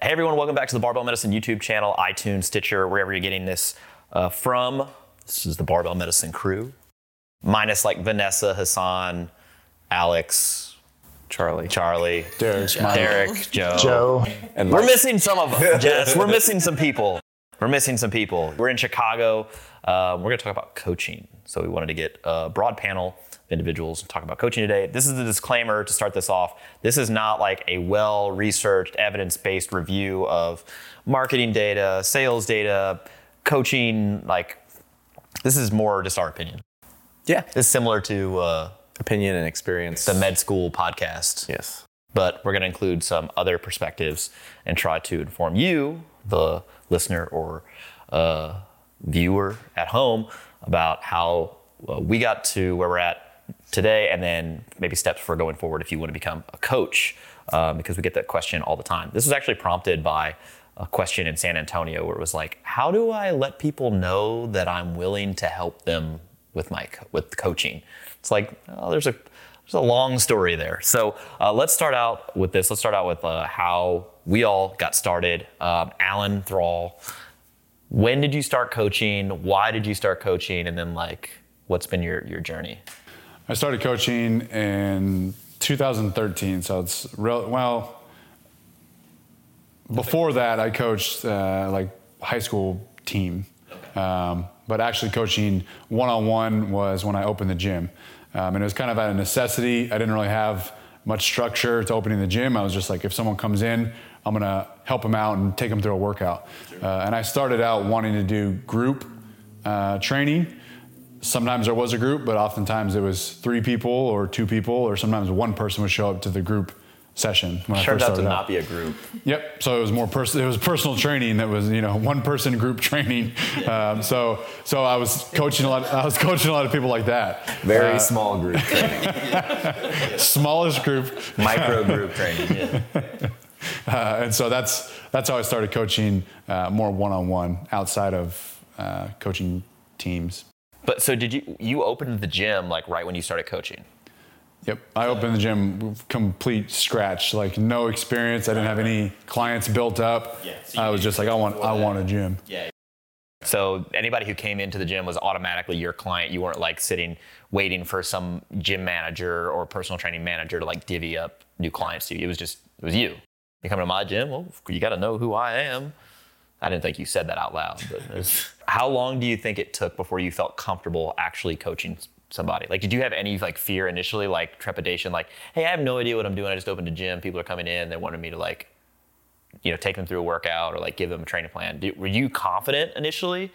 Hey everyone, welcome back to the Barbell Medicine YouTube channel, iTunes, Stitcher, wherever you're getting this uh, from. This is the Barbell Medicine crew, minus like Vanessa, Hassan, Alex, Charlie. Charlie, Derek. Derek, Joe. Joe. And We're missing some of them, Jess. We're missing some people. We're missing some people. We're in Chicago. Um, we're going to talk about coaching. So we wanted to get a broad panel of individuals and talk about coaching today. This is the disclaimer to start this off. This is not like a well researched, evidence based review of marketing data, sales data, coaching. Like, this is more just our opinion. Yeah. Is similar to uh, Opinion and experience. the med school podcast Yes. but we're going to include some other perspectives and try to inform you, the listener or uh, viewer at home, about how uh, we got to where we're at today, and then maybe steps for going forward if you want to become a coach, um, because we get that question all the time. This was actually prompted by a question in San Antonio where it was like, "How do I let people know that I'm willing to help them with my with coaching?" It's like, oh, there's a there's a long story there. So uh, let's start out with this. Let's start out with uh, how we all got started. Um, Alan Thrall, when did you start coaching? Why did you start coaching? And then like, what's been your your journey? I started coaching in 2013, so it's real, well. Before that, I coached uh, like high school team, um, but actually coaching one on one was when I opened the gym, um, and it was kind of out of necessity. I didn't really have much structure to opening the gym. I was just like, if someone comes in, I'm gonna help them out and take them through a workout. Uh, and I started out wanting to do group uh, training sometimes there was a group, but oftentimes it was three people or two people, or sometimes one person would show up to the group session. When I Turns first out to started not be a group. Yep. So it was more personal. It was personal training. That was you know one person group training. Um, so so I was coaching a lot. I was coaching a lot of people like that. Very Uh, small group training. smallest group. Micro group training. Yeah. Uh, and so that's that's how I started coaching uh, more one on one outside of uh, coaching teams. But so did you? You opened the gym like right when you started coaching? Yep. I opened the gym complete scratch, like no experience. I didn't have any clients built up. Yeah, so I was just like, I want, I want a gym. Yeah. So anybody who came into the gym was automatically your client. You weren't like sitting waiting for some gym manager or personal training manager to like divvy up new clients to you. It was just it was you. You come to my gym, well, you got to know who I am. I didn't think you said that out loud, was- how long do you think it took before you felt comfortable actually coaching somebody? Like, did you have any like fear initially, like trepidation, like, hey, I have no idea what I'm doing. I just opened a gym. People are coming in. They wanted me to like, you know, take them through a workout or like give them a training plan. Did, were you confident initially?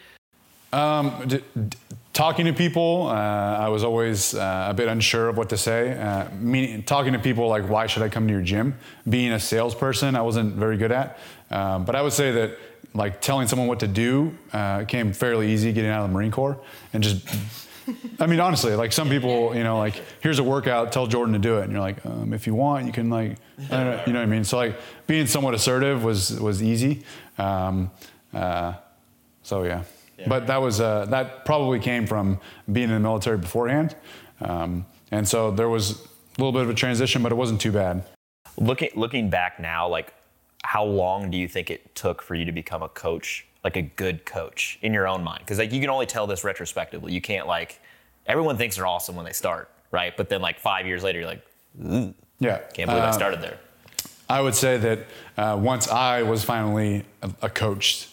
Um, d- d- talking to people, uh, I was always uh, a bit unsure of what to say. Uh, meaning, talking to people like, why should I come to your gym? Being a salesperson, I wasn't very good at. Um, but I would say that like telling someone what to do uh, came fairly easy getting out of the Marine Corps and just. I mean, honestly, like some people, you know, like here's a workout, tell Jordan to do it, and you're like, um, if you want, you can like, I don't know, you know what I mean. So like being somewhat assertive was was easy. Um, uh, so yeah. But that was uh, that probably came from being in the military beforehand, um, and so there was a little bit of a transition, but it wasn't too bad. Looking looking back now, like how long do you think it took for you to become a coach, like a good coach in your own mind? Because like you can only tell this retrospectively. You can't like everyone thinks they're awesome when they start, right? But then like five years later, you're like, Ooh, Yeah. can't believe I Uh, started there. I would say that uh, once I was finally a, a coached,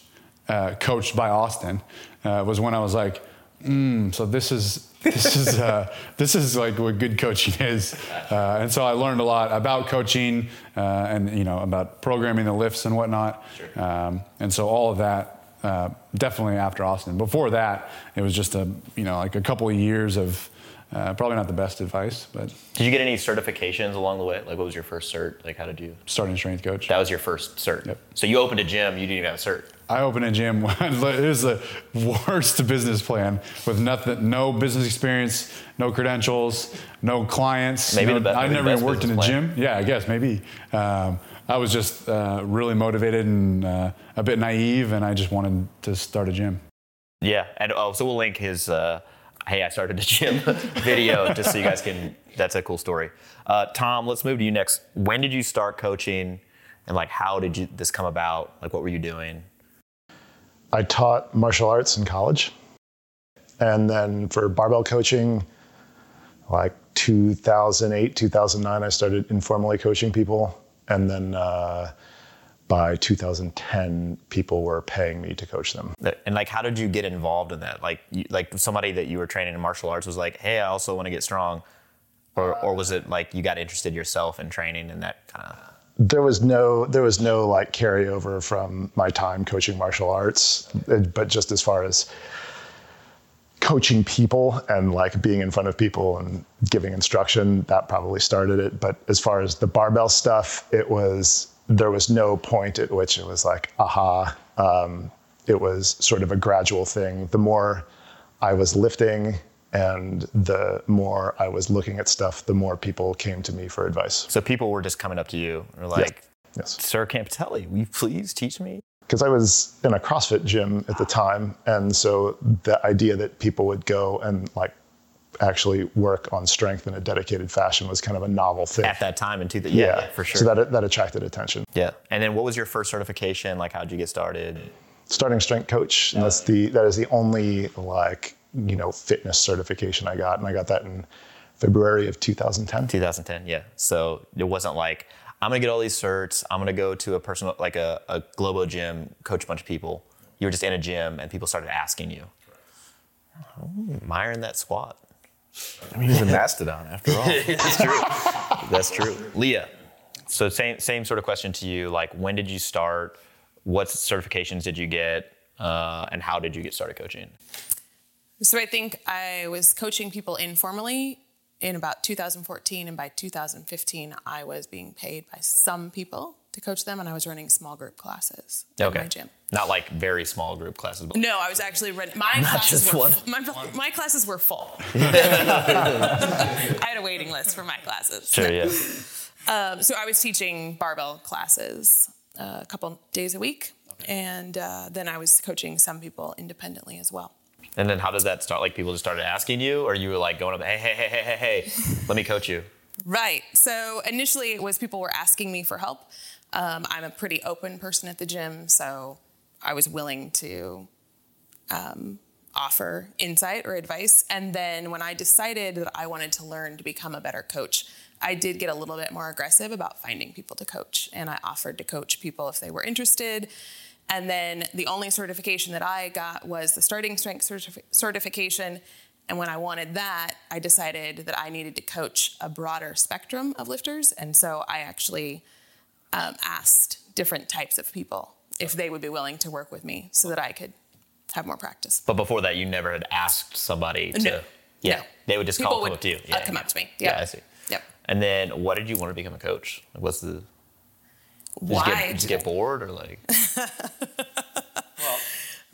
uh, coached by Austin, uh, was when I was like, mm, so this is this is uh, this is like what good coaching is, uh, and so I learned a lot about coaching uh, and you know about programming the lifts and whatnot, um, and so all of that. Uh, definitely after Austin. Before that, it was just a you know like a couple of years of uh, probably not the best advice, but Did you get any certifications along the way? Like, what was your first cert? Like, how did you? starting strength coach. That was your first cert. Yep. So you opened a gym, you didn't even have a cert. I opened a gym. it was the worst business plan with nothing, no business experience, no credentials, no clients. Maybe no, the be- I maybe the never best even worked in a business gym. Yeah, I guess maybe. Um, I was just uh, really motivated and uh, a bit naive, and I just wanted to start a gym. Yeah, and oh, so we'll link his uh, "Hey, I started a gym" video just so you guys can. That's a cool story. Uh, Tom, let's move to you next. When did you start coaching, and like how did you this come about? Like, what were you doing? I taught martial arts in college. And then for barbell coaching, like 2008, 2009, I started informally coaching people. And then uh, by 2010, people were paying me to coach them. And like, how did you get involved in that? Like, you, like somebody that you were training in martial arts was like, "Hey, I also want to get strong," or or was it like you got interested yourself in training and that kind of? There was no, there was no like carryover from my time coaching martial arts, but just as far as coaching people and like being in front of people and giving instruction, that probably started it. But as far as the barbell stuff, it was there was no point at which it was like, aha. Um, it was sort of a gradual thing. The more I was lifting and the more I was looking at stuff, the more people came to me for advice. So people were just coming up to you and were like, Yes. "Sir Campitelli, will you please teach me?" because I was in a CrossFit gym at the time, and so the idea that people would go and like actually work on strength in a dedicated fashion was kind of a novel thing. At that time in two, yeah, yeah, for sure. So that that attracted attention. Yeah. And then what was your first certification? Like, how'd you get started? Starting strength coach, and that's the that is the only like you know fitness certification I got, and I got that in February of 2010. 2010, yeah. So it wasn't like I'm gonna get all these certs. I'm gonna go to a personal, like a, a Globo gym, coach a bunch of people. You were just in a gym, and people started asking you, oh, admiring that squat. I mean, he's a mastodon after all. That's true. That's true. Leah, so same same sort of question to you. Like, when did you start? What certifications did you get? Uh, and how did you get started coaching? So I think I was coaching people informally in about 2014, and by 2015, I was being paid by some people to coach them, and I was running small group classes at my gym. Not like very small group classes, but No, I was actually running. My classes just were one. my, my classes were full. I had a waiting list for my classes. sure, yeah. Um, so I was teaching barbell classes uh, a couple days a week, and uh, then I was coaching some people independently as well. And then how did that start? Like people just started asking you, or you were like going up, hey, hey, hey, hey, hey, hey, let me coach you. Right. So initially, it was people were asking me for help. Um, I'm a pretty open person at the gym, so I was willing to um, offer insight or advice. And then when I decided that I wanted to learn to become a better coach, I did get a little bit more aggressive about finding people to coach, and I offered to coach people if they were interested. And then the only certification that I got was the starting strength certif- certification. And when I wanted that, I decided that I needed to coach a broader spectrum of lifters. And so I actually um, asked different types of people if they would be willing to work with me so that I could have more practice. But before that, you never had asked somebody to. No. Yeah. No. They would just People call come would, up to you. uh, come up to me. Yeah, I see. Yep. And then what did you want to become a coach? Like, what's the. Why? get, did you get bored or like. Well.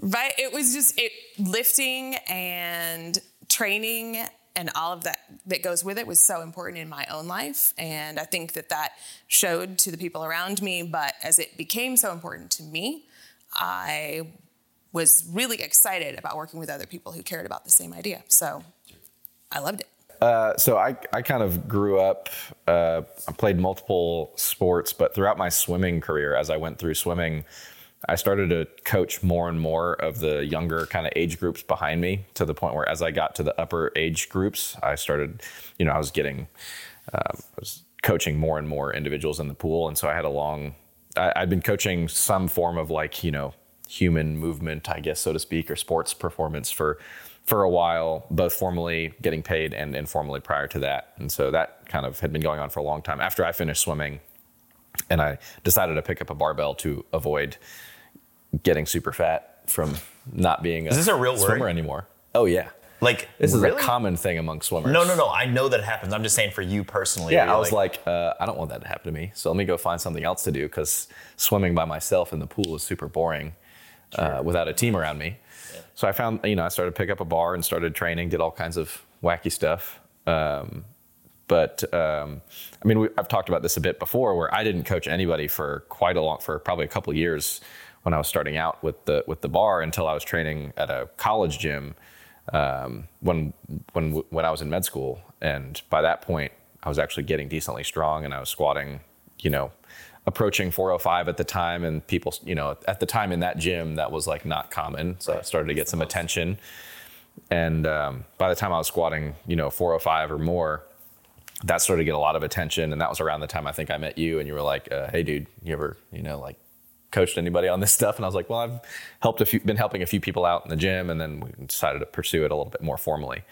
Right. It was just it lifting and training and all of that that goes with it was so important in my own life and I think that that showed to the people around me but as it became so important to me I was really excited about working with other people who cared about the same idea. So I loved it. Uh, so I, I kind of grew up, uh, I played multiple sports, but throughout my swimming career, as I went through swimming, I started to coach more and more of the younger kind of age groups behind me to the point where as I got to the upper age groups, I started, you know, I was getting, uh, I was coaching more and more individuals in the pool. And so I had a long, I, I'd been coaching some form of like, you know, human movement, I guess, so to speak, or sports performance for, for a while, both formally getting paid and informally prior to that. And so that kind of had been going on for a long time. After I finished swimming, and I decided to pick up a barbell to avoid getting super fat from not being a, Is this a real swimmer anymore. Oh yeah, Like this is a common thing among swimmers. No, no, no. I know that happens. I'm just saying for you personally. Yeah, I was like, uh, I don't want that to happen to me. So let me go find something else to do because swimming by myself in the pool is super boring uh, without a team around me. So I found, you know, I started to pick up a bar and started training, did all kinds of wacky stuff. Um, but um, I mean, we, I've talked about this a bit before, where I didn't coach anybody for quite a long, for probably a couple of years when I was starting out with the with the bar until I was training at a college gym um, when when when I was in med school, and by that point, I was actually getting decently strong, and I was squatting, you know, approaching 405 at the time, and people, you know, at the time in that gym, that was like not common, so I started to get some attention, and um, by the time I was squatting, you know, 405 or more. That started to get a lot of attention, and that was around the time I think I met you, and you were like, uh, "Hey, dude, you ever, you know, like coached anybody on this stuff?" And I was like, "Well, I've helped a few, been helping a few people out in the gym, and then we decided to pursue it a little bit more formally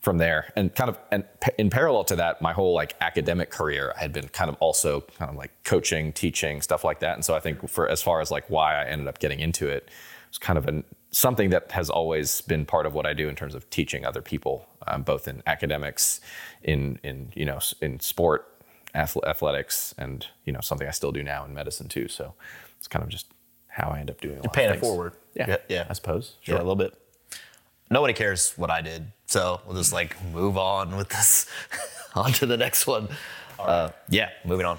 from there." And kind of, and in parallel to that, my whole like academic career, I had been kind of also kind of like coaching, teaching, stuff like that. And so I think for as far as like why I ended up getting into it, it's kind of an something that has always been part of what I do in terms of teaching other people, um, both in academics, in in you know in sport, athletics, and you know something I still do now in medicine too. So it's kind of just how I end up doing. A lot of paying it forward. Yeah, Yeah, yeah. I suppose. Yeah, a little bit. Nobody cares what I did, so we'll just like move on with this. on to the next one. Uh, yeah, moving on.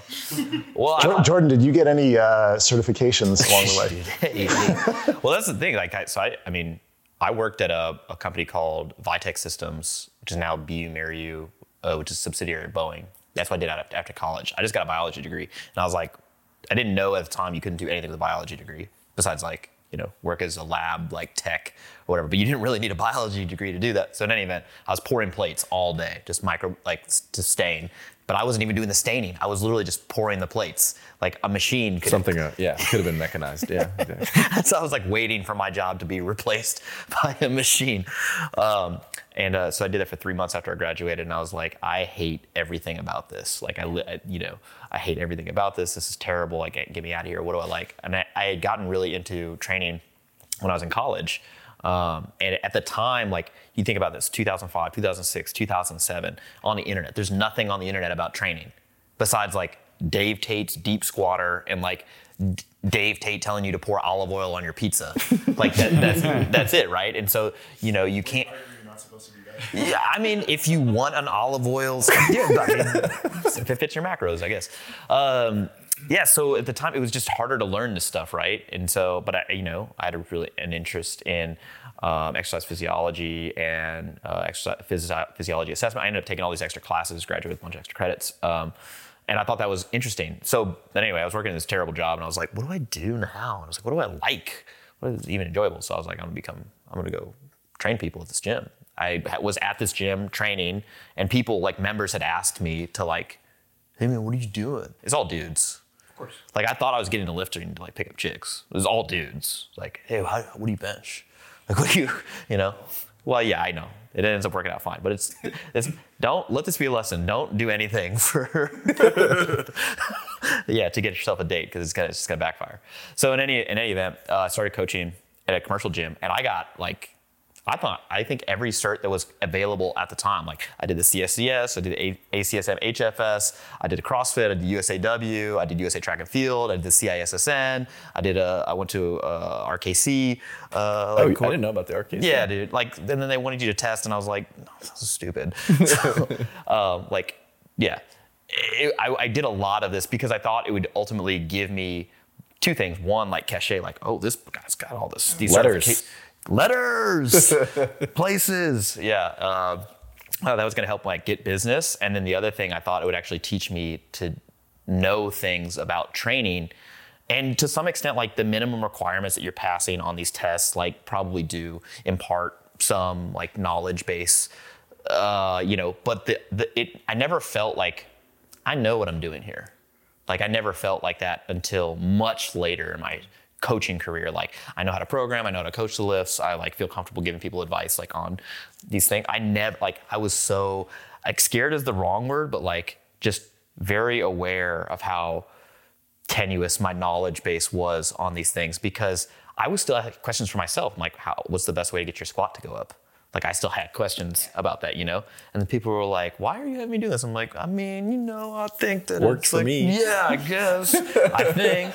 Well, I- Jordan, did you get any uh, certifications along the way? well, that's the thing. Like, I, so I, I mean, I worked at a, a company called Vitek Systems, which is now bioMérieux, uh, which is a subsidiary of Boeing. That's what I did after, college. I just got a biology degree, and I was like, I didn't know at the time you couldn't do anything with a biology degree besides like you know work as a lab like tech or whatever. But you didn't really need a biology degree to do that. So in any event, I was pouring plates all day, just micro like to stain. But I wasn't even doing the staining. I was literally just pouring the plates. Like a machine could Something, uh, yeah, could have been mechanized. Yeah, so I was like waiting for my job to be replaced by a machine. Um, and uh, so I did that for three months after I graduated, and I was like, I hate everything about this. Like I, I- you know, I hate everything about this. This is terrible. Like get me out of here. What do I like? And I, I had gotten really into training when I was in college. Um, and at the time, like you think about this, 2005, 2006, 2007, on the internet, there's nothing on the internet about training besides like Dave Tate's deep squatter and like D- Dave Tate telling you to pour olive oil on your pizza. like that, that's, that's it, right? And so, you know, you can't. Yeah, I mean, if you want an olive oil, yeah, I mean, if it fits your macros, I guess. Um, yeah, so at the time it was just harder to learn this stuff, right? And so, but I, you know, I had a really an interest in um, exercise physiology and uh, exercise physi- physiology assessment. I ended up taking all these extra classes, graduated with a bunch of extra credits. Um, and I thought that was interesting. So anyway, I was working in this terrible job and I was like, what do I do now? And I was like, what do I like? What is even enjoyable? So I was like, I'm gonna become, I'm gonna go train people at this gym. I was at this gym training and people like members had asked me to like, hey man, what are you doing? It's all dudes. Course. Like I thought I was getting a lifting to like pick up chicks. It was all dudes. Like, hey, how, what do you bench? Like, what do you, you know? Well, yeah, I know. It ends up working out fine, but it's, it's don't let this be a lesson. Don't do anything for, yeah, to get yourself a date because it's gonna it's just gonna backfire. So in any in any event, uh, I started coaching at a commercial gym, and I got like I thought I think every cert that was available at the time. Like I did the CSCS, I did the A- ACSM HFS, I did CrossFit, I did USAW, I did USA Track and Field, I did the CISSN, I did a I went to uh, RKC. Uh, Oh, like, I didn't know about the RKC. yeah, dude. Like, and then they wanted you to test, and I was like, no, this is stupid. so, um, like, yeah, It- I, I did a lot of this because I thought it would ultimately give me two things. One, like cachet, like, oh, this guy's got all this these Letters. Letters, places. Yeah. Uh, uh, that was going to help like get business, and then the other thing I thought it would actually teach me to know things about training and to some extent, like the minimum requirements that you're passing on these tests, like probably do impart some like knowledge base, uh, you know. But the, the it, I never felt like I know what I'm doing here. Like I never felt like that until much later in my coaching career. Like I know how to program, I know how to coach the lifts. I like feel comfortable giving people advice like on these things. I never like I was so like scared is the wrong word, but like just very aware of how tenuous my knowledge base was on these things because I was still had questions for myself. I'm like, how what's the best way to get your squat to go up? Like I still had questions about that, you know? And the people were like, why are you having me do this? I'm like, I mean, you know, I think that Worked it's for like, me. Yeah, I guess. I think.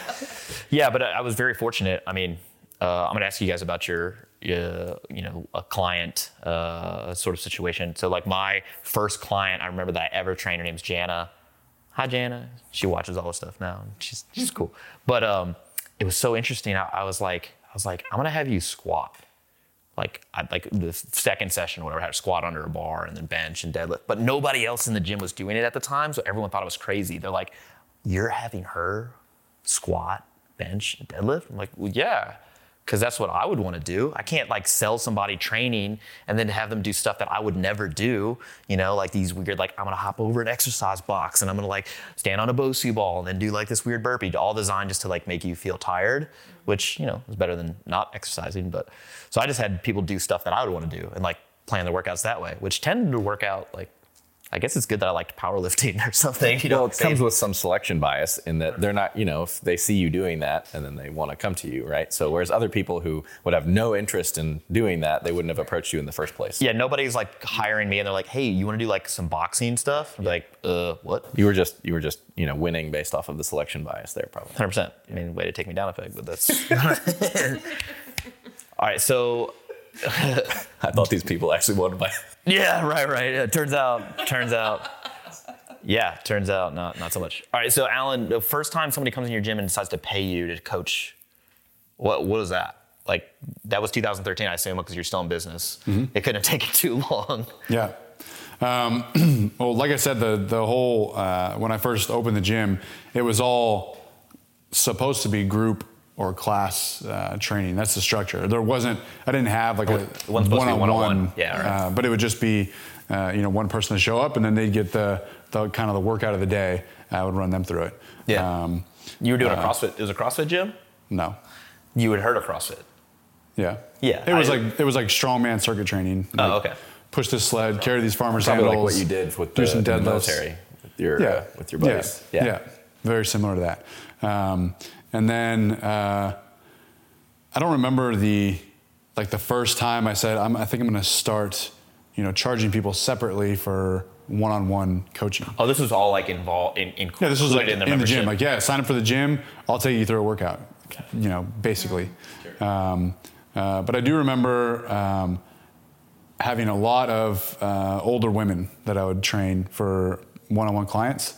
Yeah, but I I was very fortunate. I mean, uh, I'm gonna ask you guys about your, uh, you know, a client uh, sort of situation. So like my first client, I remember that I ever trained. Her name's Jana. Hi, Jana. She watches all this stuff now. She's she's cool. But um, it was so interesting. I, I was like, I was like, I'm gonna have you squat. Like, I, like the second session or whatever, I had to squat under a bar and then bench and deadlift. But nobody else in the gym was doing it at the time, so everyone thought it was crazy. They're like, "You're having her squat, bench, and deadlift?" I'm like, "Well, yeah." Because that's what I would want to do. I can't like sell somebody training and then have them do stuff that I would never do. You know, like these weird, like I'm gonna hop over an exercise box and I'm gonna like stand on a Bosu ball and then do like this weird burpee, all designed just to like make you feel tired, which you know is better than not exercising. But so I just had people do stuff that I would want to do and like plan their workouts that way, which tended to work out like. I guess it's good that I liked powerlifting or something. You know, well, it comes with some selection bias in that they're not, you know, if they see you doing that and then they want to come to you, right? So whereas other people who would have no interest in doing that, they wouldn't have approached you in the first place. yeah, nobody's like hiring me and they're like, "Hey, you want to do like some boxing stuff?" I'm like, "Uh, what?" You were just you were just, you know, winning based off of the selection bias there probably. Hundred percent. I mean, way to take me down a peg, but that's. All right, so I thought these people actually wanted my yeah, right, right. Yeah, turns out, turns out, yeah, turns out not not so much. All right, so Alan, the first time somebody comes in your gym and decides to pay you to coach, what what is that? Like that was 2013, I assume, because you're still in business. It couldn't have taken too long. Yeah. Um, well, like I said, the the whole uh, when I first opened the gym, it was all supposed to be group or class uh, training. That's the structure. There wasn't. I didn't have like a It wasn't supposed to be one-on-one. one-on-one. Yeah, right. Uh, but it would just be, uh, you know, one person to show up, and then they'd get the the kind of the workout of the day. I would run them through it. Yeah. Um, You were doing a CrossFit. It was a CrossFit gym. no. You had heard of CrossFit. Yeah. Yeah, It was I- like it was like strongman circuit training. Oh, okay. Push this sled, carry these farmer probably sandals. like what you did with do the, some in the deadlifts. military with your uh, with your buddies. Yeah. yeah, very similar to that. Um, and then uh, I don't remember the like the first time I said I'm, I think I'm going to start, you know, charging people separately for one-on-one coaching. Oh, this was all like involved in, in Yeah, this was like in in the, the, gym. Like, yeah, sign up for the gym. I'll take you through a workout. You know, basically. Um, uh, but I do remember um, having a lot of uh, older women that I would train for one-on-one clients.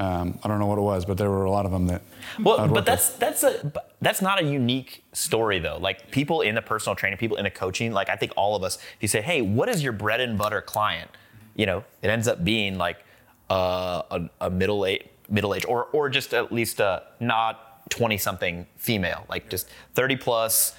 Um, I don't know what it was, but there were a lot of them that. Well, but that's that's a that's not a unique story though. Like people in the personal training, people in the coaching, like I think all of us, if you say, "Hey, what is your bread and butter client?" You know, it ends up being like uh, a, a middle age, middle age, or or just at least a not twenty something female, like just thirty plus.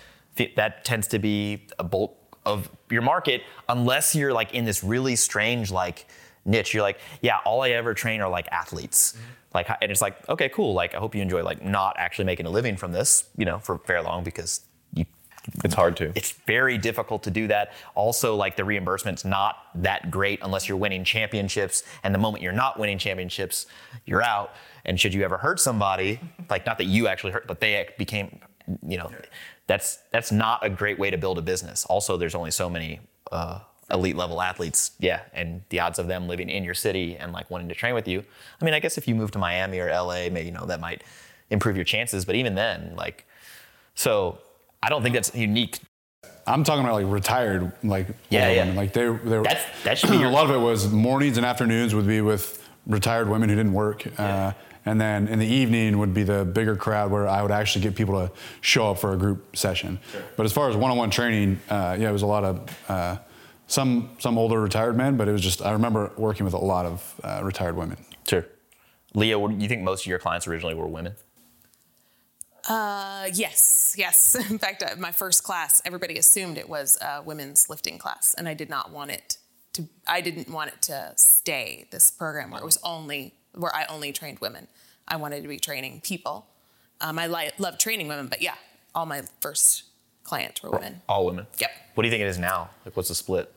That tends to be a bulk of your market, unless you're like in this really strange like niche. You're like, yeah, all I ever train are like athletes. Like, and it's like, okay, cool. Like, I hope you enjoy like not actually making a living from this, you know, for very long because you, It's hard to. it's very difficult to do that. Also, like the reimbursement's not that great unless you're winning championships. And the moment you're not winning championships, you're out. And should you ever hurt somebody, like not that you actually hurt, but they became, you know, that's that's not a great way to build a business. Also, there's only so many uh, elite level athletes, yeah, and the odds of them living in your city and like wanting to train with you. I mean, I guess if you move to Miami or LA, maybe you know that might improve your chances. But even then, like, so I don't think that's unique I'm talking about like retired, like Yeah, yeah. women. Like they, they were. That's- that should be your- a lot of it was mornings and afternoons would be with retired women who didn't work, uh, and then in the evening would be the bigger crowd where I would actually get people to show up for a group session. But as far as one-on-one training, uh, yeah, it was a lot of uh, some some older retired men, but it was just I remember working with a lot of uh, retired women. Sure. Leah, what- you think most of your clients originally were women? Uh, yes, yes. In fact, uh, my first class, everybody assumed it was a women's lifting class, and I did not want it to. I didn't want it to stay this program where it was only where I only trained women. I wanted to be training people. Um, I li- love training women, but yeah, all my first clients were women. All women. Yep. What do you think it is now? Like, what's the split?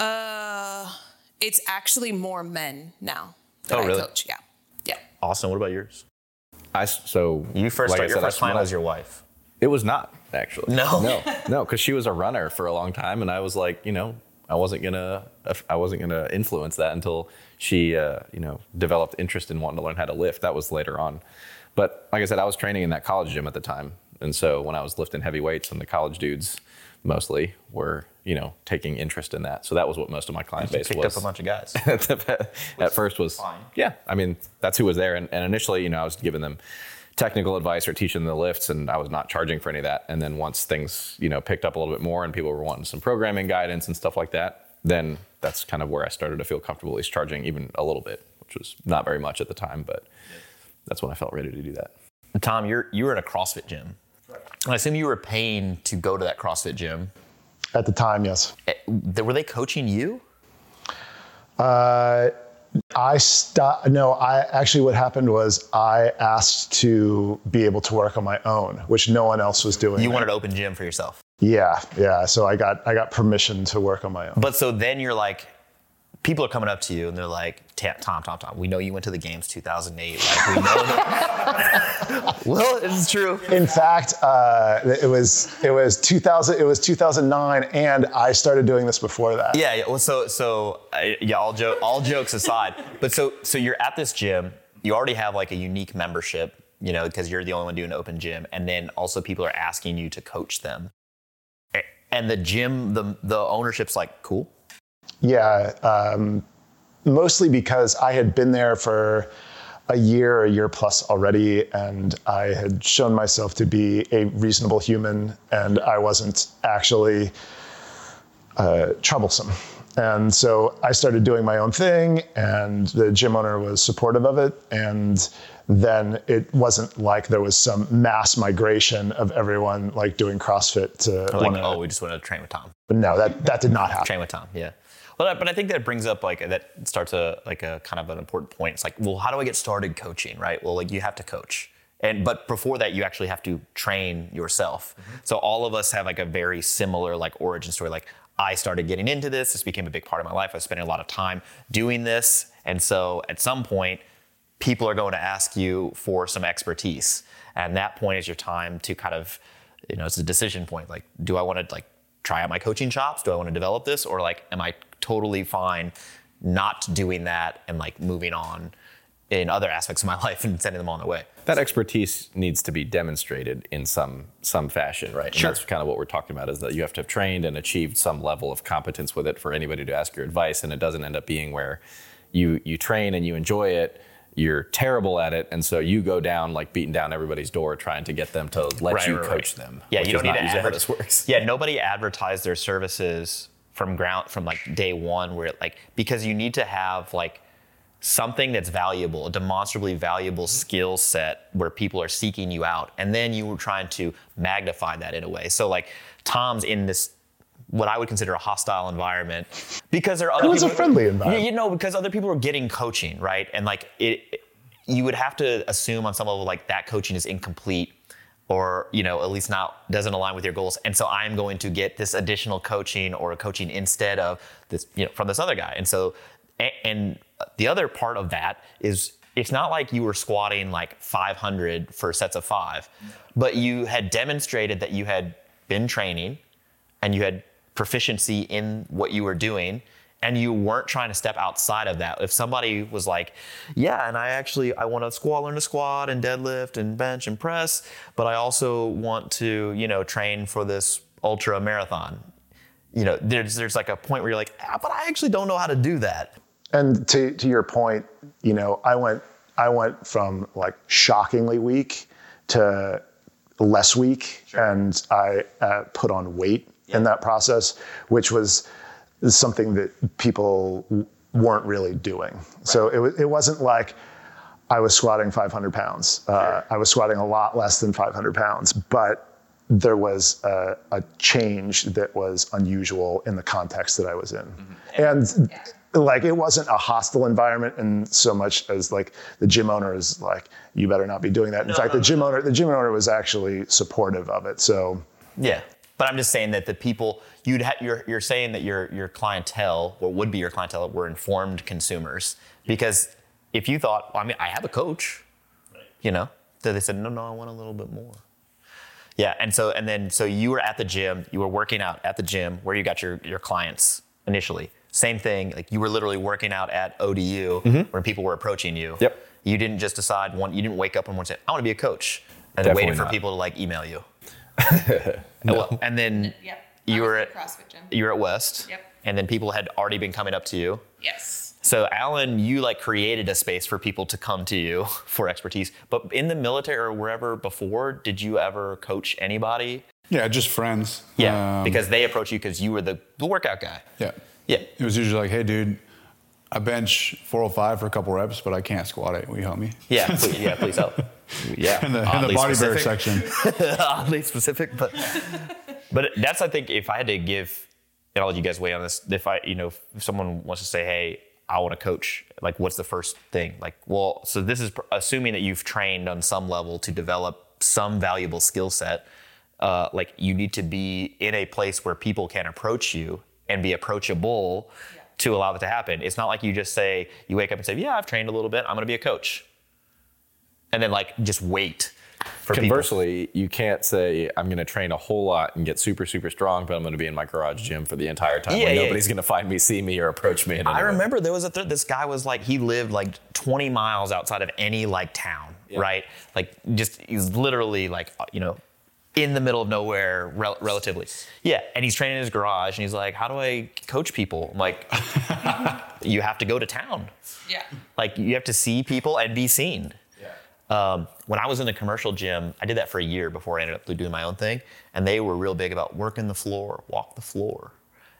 Uh, it's actually more men now that Oh, I really? coach. Yeah, yeah. Austin, what about yours? I s- so You first like start I your first client swam- was your wife. It was not actually. No? no, no, because she was a runner for a long time, and I was like, you know, I wasn't gonna, I wasn't gonna influence that until she, uh, you know, developed interest in wanting to learn how to lift. That was later on. But like I said, I was training in that college gym at the time, and so when I was lifting heavy weights, and the college dudes mostly were, you know, taking interest in that. So that was what most of my client You base picked was. up a bunch of guys. at first was fine. yeah i mean that's who was there and, and initially you know i was giving them technical advice or teaching the lifts and i was not charging for any of that and then once things you know picked up a little bit more and people were wanting some programming guidance and stuff like that then that's kind of where i started to feel comfortable at least charging even a little bit which was not very much at the time but that's when i felt ready to do that Tom, you're you were in a CrossFit gym. I assume you were paying to go to that CrossFit gym. At the time, yes. Eh, Were they coaching you? Uh, I stopped. No, I actually what happened was I asked to be able to work on my own, which no one else was doing. You wanted to open gym for yourself. Yeah, yeah. So I got I got permission to work on my own. But so then you're like, people are coming up to you and they're like, Tom, Tom, Tom, we know you went to the games 2008. Like, we know that. well, it's true. In fact, uh, it was it was 2000 it was 2009, and I started doing this before that. Yeah, yeah. Well, so so uh, yeah. All joke, all jokes aside, but so so you're at this gym. You already have like a unique membership, you know, because you're the only one doing open gym, and then also people are asking you to coach them. And the gym, the the ownership's like, cool. Yeah, um, mostly because I had been there for a year, a year plus already, and I had shown myself to be a reasonable human, and I wasn't actually uh, troublesome. And so I started doing my own thing, and the gym owner was supportive of it. And then it wasn't like there was some mass migration of everyone like doing CrossFit to Like, wanna- oh, we just want to train with Tom. But no, that that did not happen. Train with Tom. Yeah. Well, that- but I think that brings up like that starts a like a kind of an important point. It's like, well, how do I get started coaching? Right. Well, like you have to coach. And but before that, you actually have to train yourself. Mm-hmm. So all of us have like a very similar like origin story. Like I started getting into this. This became a big part of my life. I was spending a lot of time doing this, and so at some point, people are going to ask you for some expertise, and that point is your time to kind of, you know, it's a decision point. Like, do I want to like try out my coaching chops? Do I want to develop this, or like, am I totally fine not doing that and like moving on in other aspects of my life and sending them on their way? that expertise needs to be demonstrated in some some fashion, right? Sure. And that's kind of what we're talking about is that you have to have trained and achieved some level of competence with it for anybody to ask your advice, and it doesn't end up being where you you train and you enjoy it. You're terrible at it, and so you go down like beating down everybody's door, trying to get them to let Right, you right, coach right. them. Yeah, you don't need to usually how advertise. this works. Yeah, nobody advertised their services from ground from like day one, where like because you need to have like something that's valuable, a demonstrably valuable skill set where people are seeking you out, and then you were trying to magnify that in a way. So like Tom's in this. What I would consider a hostile environment, because there are other It was a friendly environment. You know, because other people are getting coaching, right? And like it, you would have to assume on some level like that coaching is incomplete or you know at least not doesn't align with your goals. And so i'm going to get this additional coaching or coaching instead of this you know from this other guy. And so and the other part of that is it's not like you were squatting like 500 for sets of five but you had demonstrated that you had been training and you had proficiency in what you were doing and you weren't trying to step outside of that. If somebody was like yeah and i actually i want to squat learn to squat and deadlift and bench and press but i also want to you know train for this ultra marathon. You know there's there's like a point where you're like ah, but i actually don't know how to do that. And to, to your point, you know, I went I went from like shockingly weak to less weak, and I uh, put on weight in that process, which was something that people weren't really doing. So it, it wasn't like I was squatting 500 pounds. Uh, I was squatting a lot less than 500 pounds, but there was a, a change that was unusual in the context that I was in. And like it wasn't a hostile environment in so much as like the gym owner is like, you better not be doing that. In fact, the gym owner, the gym owner was actually supportive of it. So Yeah, but I'm just saying that the people you'd ha- you're you're saying that your your clientele or would be your clientele were informed consumers because if you thought, well, I mean, I have a coach, you know, so they said, no, no, I want a little bit more. Yeah, and so and then so you were at the gym, you were working out at the gym where you got your your clients initially. Same thing, like you were literally working out at ODU when people were approaching you. Mm-hmm. Yep. You didn't just decide one. You didn't wake up and one say, I want to be a coach, and then Definitely waited for not. people to like email you. And well- And then Yep. You were at at CrossFit gym. you were at West. Yep. And then people had already been coming up to you. Yes. So Alan, you like created a space for people to come to you for expertise. But in the military or wherever before, did you ever coach anybody? Yeah, just friends. Yeah, Um, because they approach you because you were the, the workout guy. yeah, Yeah. It was usually like, hey, dude, I bench 405 for a couple reps, but I can't squat it. Will you help me? Yeah, please, yeah, please help. Yeah, In the, in the oddly body bear specific. section. oddly specific, but but that's I think if I had to give, and I'll let you guys weigh on this. If I, you know, if someone wants to say, hey, I want to coach, like, what's the first thing? Like, well, so this is pr- assuming that you've trained on some level to develop some valuable skill set. Uh, like, you need to be in a place where people can approach you and be approachable to allow that to happen. It's not like you just say you wake up and say, yeah, I've trained a little bit. I'm going to be a coach, and then like just wait. For people. Conversely, you can't say I'm going to train a whole lot and get super super strong, but I'm going to be in my garage gym for the entire time. Yeah, where yeah. nobody's going to find me, see me, or approach me. In any I way. remember there was a th- this guy was like he lived like 20 miles outside of any like town, right? Like just he's literally like uh, you know in the middle of nowhere rel- relatively. Yeah, and he's training in his garage and he's like, "How do I coach people?" I'm like, "You have to go to town. Yeah. Like you have to see people and be seen." Um, when I was in the commercial gym, I did that for a year before I ended up doing my own thing, and they were real big about working the floor, walk the floor.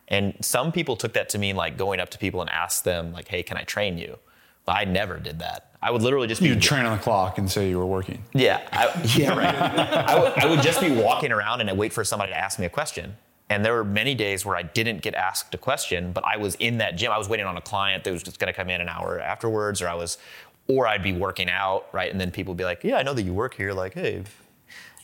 And some people took that to mean like going up to people and ask them like, "Hey, can I train you?" But I never did that. I would literally just be You'd train on the clock and say you were working. yeah, I, yeah, right. I, would, I would just be walking around and I'd wait for somebody to ask me a question. And there were many days where I didn't get asked a question, but I was in that gym. I was waiting on a client that was just going to come in an hour afterwards, or I was, or I'd be working out, right? And then people would be like, "Yeah, I know that you work here." Like, hey,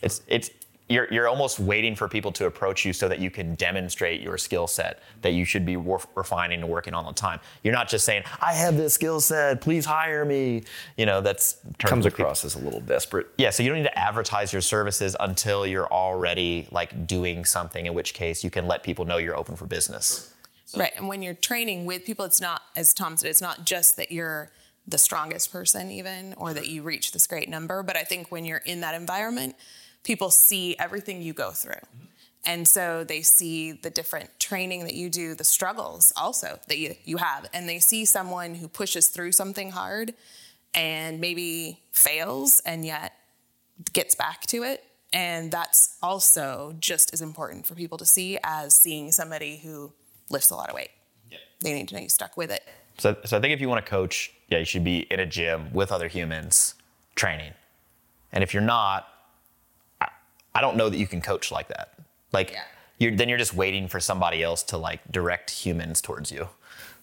it's it's you're you're almost waiting for people to approach you so that you can demonstrate your skill set that you should be wor- refining and working on all the time. You're not just saying, "I have this skill set, please hire me." You know, that's turns comes people- across as a little desperate. yeah, so you don't need to advertise your services until you're already like doing something, in which case you can let people know you're open for business. Right. And when you're training with people, it's not, as Tom said, it's not just that you're the strongest person, even, or that you reach this great number. But I think when you're in that environment, people see everything you go through. Mm-hmm. And so they see the different training that you do, the struggles also that you, you have. And they see someone who pushes through something hard and maybe fails and yet gets back to it. And that's also just as important for people to see as seeing somebody who lifts a lot of weight. They need to know you stuck with it. So, so I think if you want to coach, yeah, you should be in a gym with other humans training. And if you're not, I, I don't know that you can coach like that. Like, Yeah. you're, then you're just waiting for somebody else to like direct humans towards you.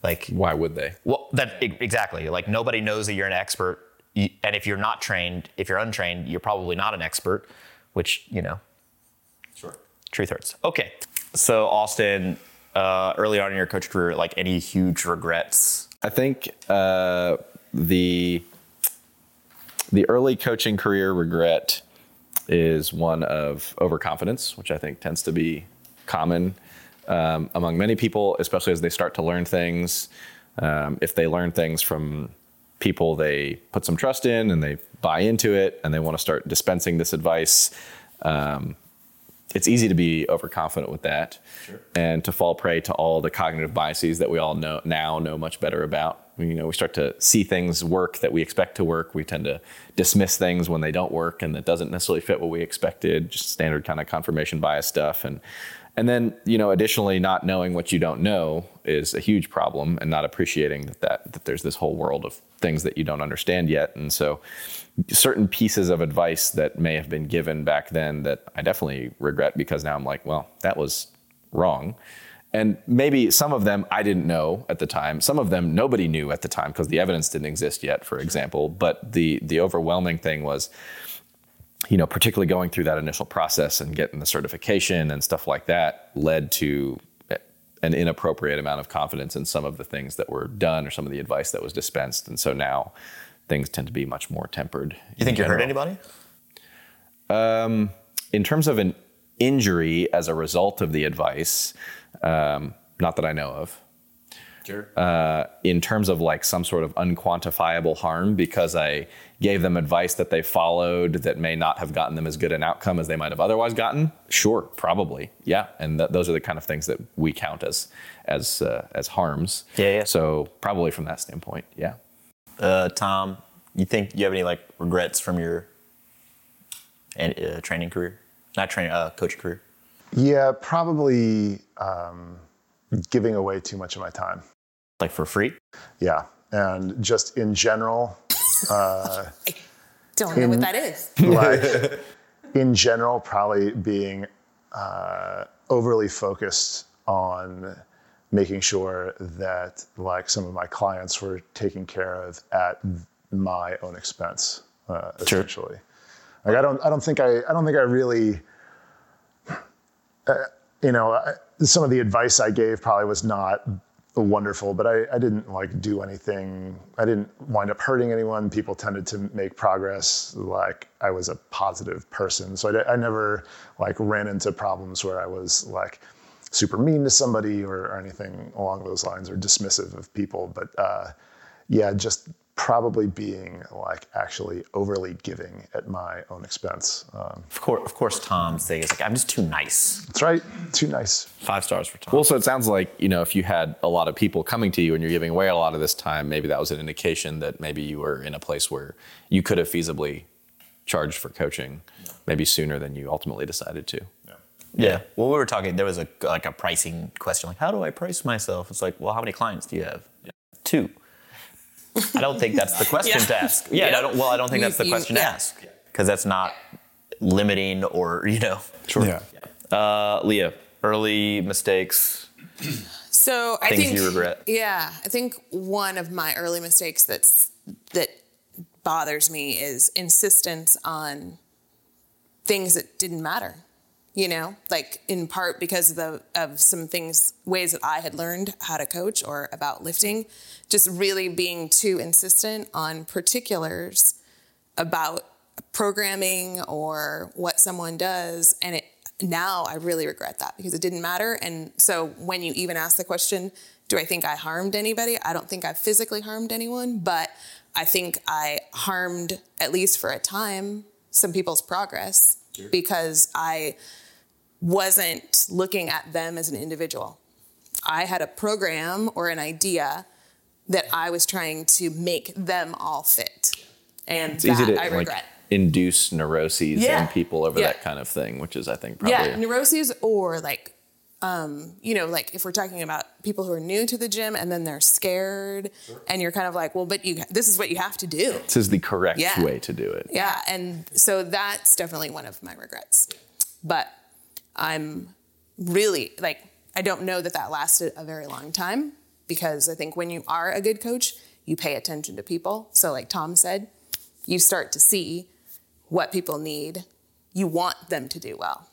Like, Why would they? Well, that exactly. Like nobody knows that you're an expert, and if you're not trained, if you're untrained, you're probably not an expert. Which you know, Sure. truth hurts. Okay, so Austin, uh, early on in your coach career, like any huge regrets? I think uh, the the early coaching career regret is one of overconfidence, which I think tends to be common um, among many people, especially as they start to learn things. Um, if they learn things from people they put some trust in and they buy into it and they want to start dispensing this advice, um, it's easy to be overconfident with that and to fall prey to all the cognitive biases that we all know now know much better about. We, you know, we start to see things work that we expect to work. We tend to dismiss things when they don't work and that doesn't necessarily fit what we expected Just standard kind of confirmation bias stuff. And And then, you know, additionally, not knowing what you don't know is a huge problem, and not appreciating that that, that there's this whole world of things that you don't understand yet. And so, certain pieces of advice that may have been given back then that I definitely regret because now I'm like, well, that was wrong. And maybe some of them I didn't know at the time. Some of them nobody knew at the time because the evidence didn't exist yet, for example. But the the overwhelming thing was you know, particularly going through that initial process and getting the certification and stuff like that led to an inappropriate amount of confidence in some of the things that were done or some of the advice that was dispensed. And so now things tend to be much more tempered. You think you hurt anybody? Um, in terms of an injury as a result of the advice, um, not that I know of. Sure. Uh, in terms of like some sort of unquantifiable harm because I gave them advice that they followed that may not have gotten them as good an outcome as they might have otherwise gotten? Sure, probably, yeah. And th- those are the kind of things that we count as as uh, as harms. Yeah, yeah. So probably from that standpoint, yeah. Uh, Tom, you think you have any like regrets from your uh, training career, not training, uh, coaching career? Yeah, probably um, giving away too much of my time. Like for free? Yeah, and just in general, uh, I Don't know what that is. like in general, probably being uh, overly focused on making sure that like some of my clients were taken care of at my own expense, uh, essentially. Like I don't, I don't think I, I don't think I really, uh, you know, I, some of the advice I gave probably was not wonderful, but I, I didn't like do anything. I didn't wind up hurting anyone. People tended to make progress. Like I was a positive person, so I, I never like ran into problems where I was like super mean to somebody or, or anything along those lines or dismissive of people. But uh, yeah, just probably being like actually overly giving at my own expense. Um, Of course, of course, Tom's thing is like, I'm just too nice. that's right. Too nice. Five stars for Tom. Well, so it sounds like you know if you had a lot of people coming to you and you're giving away a lot of this time, maybe that was an indication that maybe you were in a place where you could have feasibly charged for coaching, maybe sooner than you ultimately decided to. Yeah. Well, we were talking. There was a like a pricing question, like how do I price myself? It's like, well, how many clients do you have? Two. I don't think that's the question Yeah. to ask. Yeah. I don't, well, I don't think You- that's the you- question to ask because that's not limiting or you know. Sure. Yeah. Uh, Leah, early mistakes. So I think you regret. Yeah, I think one of my early mistakes that's that bothers me is insistence on things that didn't matter. You know, like in part because of the of some things ways that I had learned how to coach or about lifting, just really being too insistent on particulars about programming or what someone does. And it now I really regret that because it didn't matter. And so when you even ask the question do I think I harmed anybody? I don't think I physically harmed anyone but I think I harmed at least for a time some people's progress because I wasn't looking at them as an individual I had a program or an idea that I was trying to make them all fit and It's that easy to I like induce neuroses Yeah. in people over Yeah. that kind of thing, which is I think probably yeah neuroses or like um, you know like if we're talking about people who are new to the gym and then they're scared and you're kind of like well but you this is what you have to do this is the correct Yeah. way to do it. yeah and so that's definitely one of my regrets but i'm really like i don't know that that lasted a very long time because i think when you are a good coach you pay attention to people. So like tom said you start to see what people need. You want them to do well.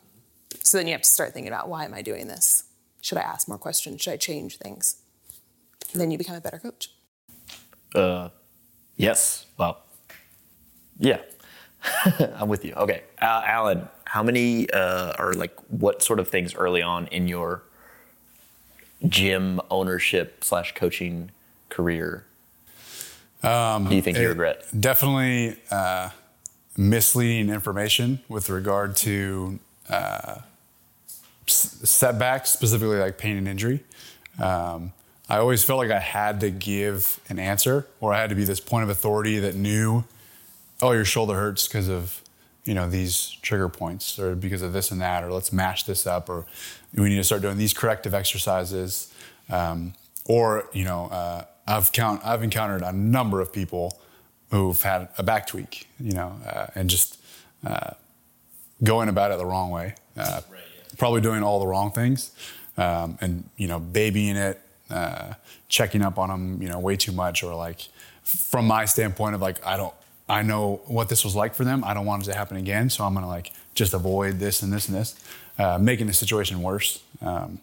So then you have to start thinking about why am i doing this? Should i ask more questions? Should i change things? Then you become a better coach. Uh, yes. Well, yeah. I'm with you. Okay, uh, Alan, how many uh, or like what sort of things early on in your gym ownership slash coaching career Um, do you think you regret? Definitely uh, misleading information with regard to uh, s- setbacks, specifically like pain and injury. Um, I always felt like I had to give an answer, or I had to be this point of authority that knew, oh, your shoulder hurts because of you know, these trigger points, or because of this and that, or let's mash this up, or we need to start doing these corrective exercises, um, or you know, uh, I've count I've encountered a number of people who've had a back tweak, you know, uh, and just uh, going about it the wrong way, uh, right, yeah. probably doing all the wrong things, um, and you know, babying it, uh, checking up on them, you know, way too much, or like, from my standpoint of like, I don't, I know what this was like for them. I don't want it to happen again, so I'm gonna like just avoid this and this and this, uh, making the situation worse. Um,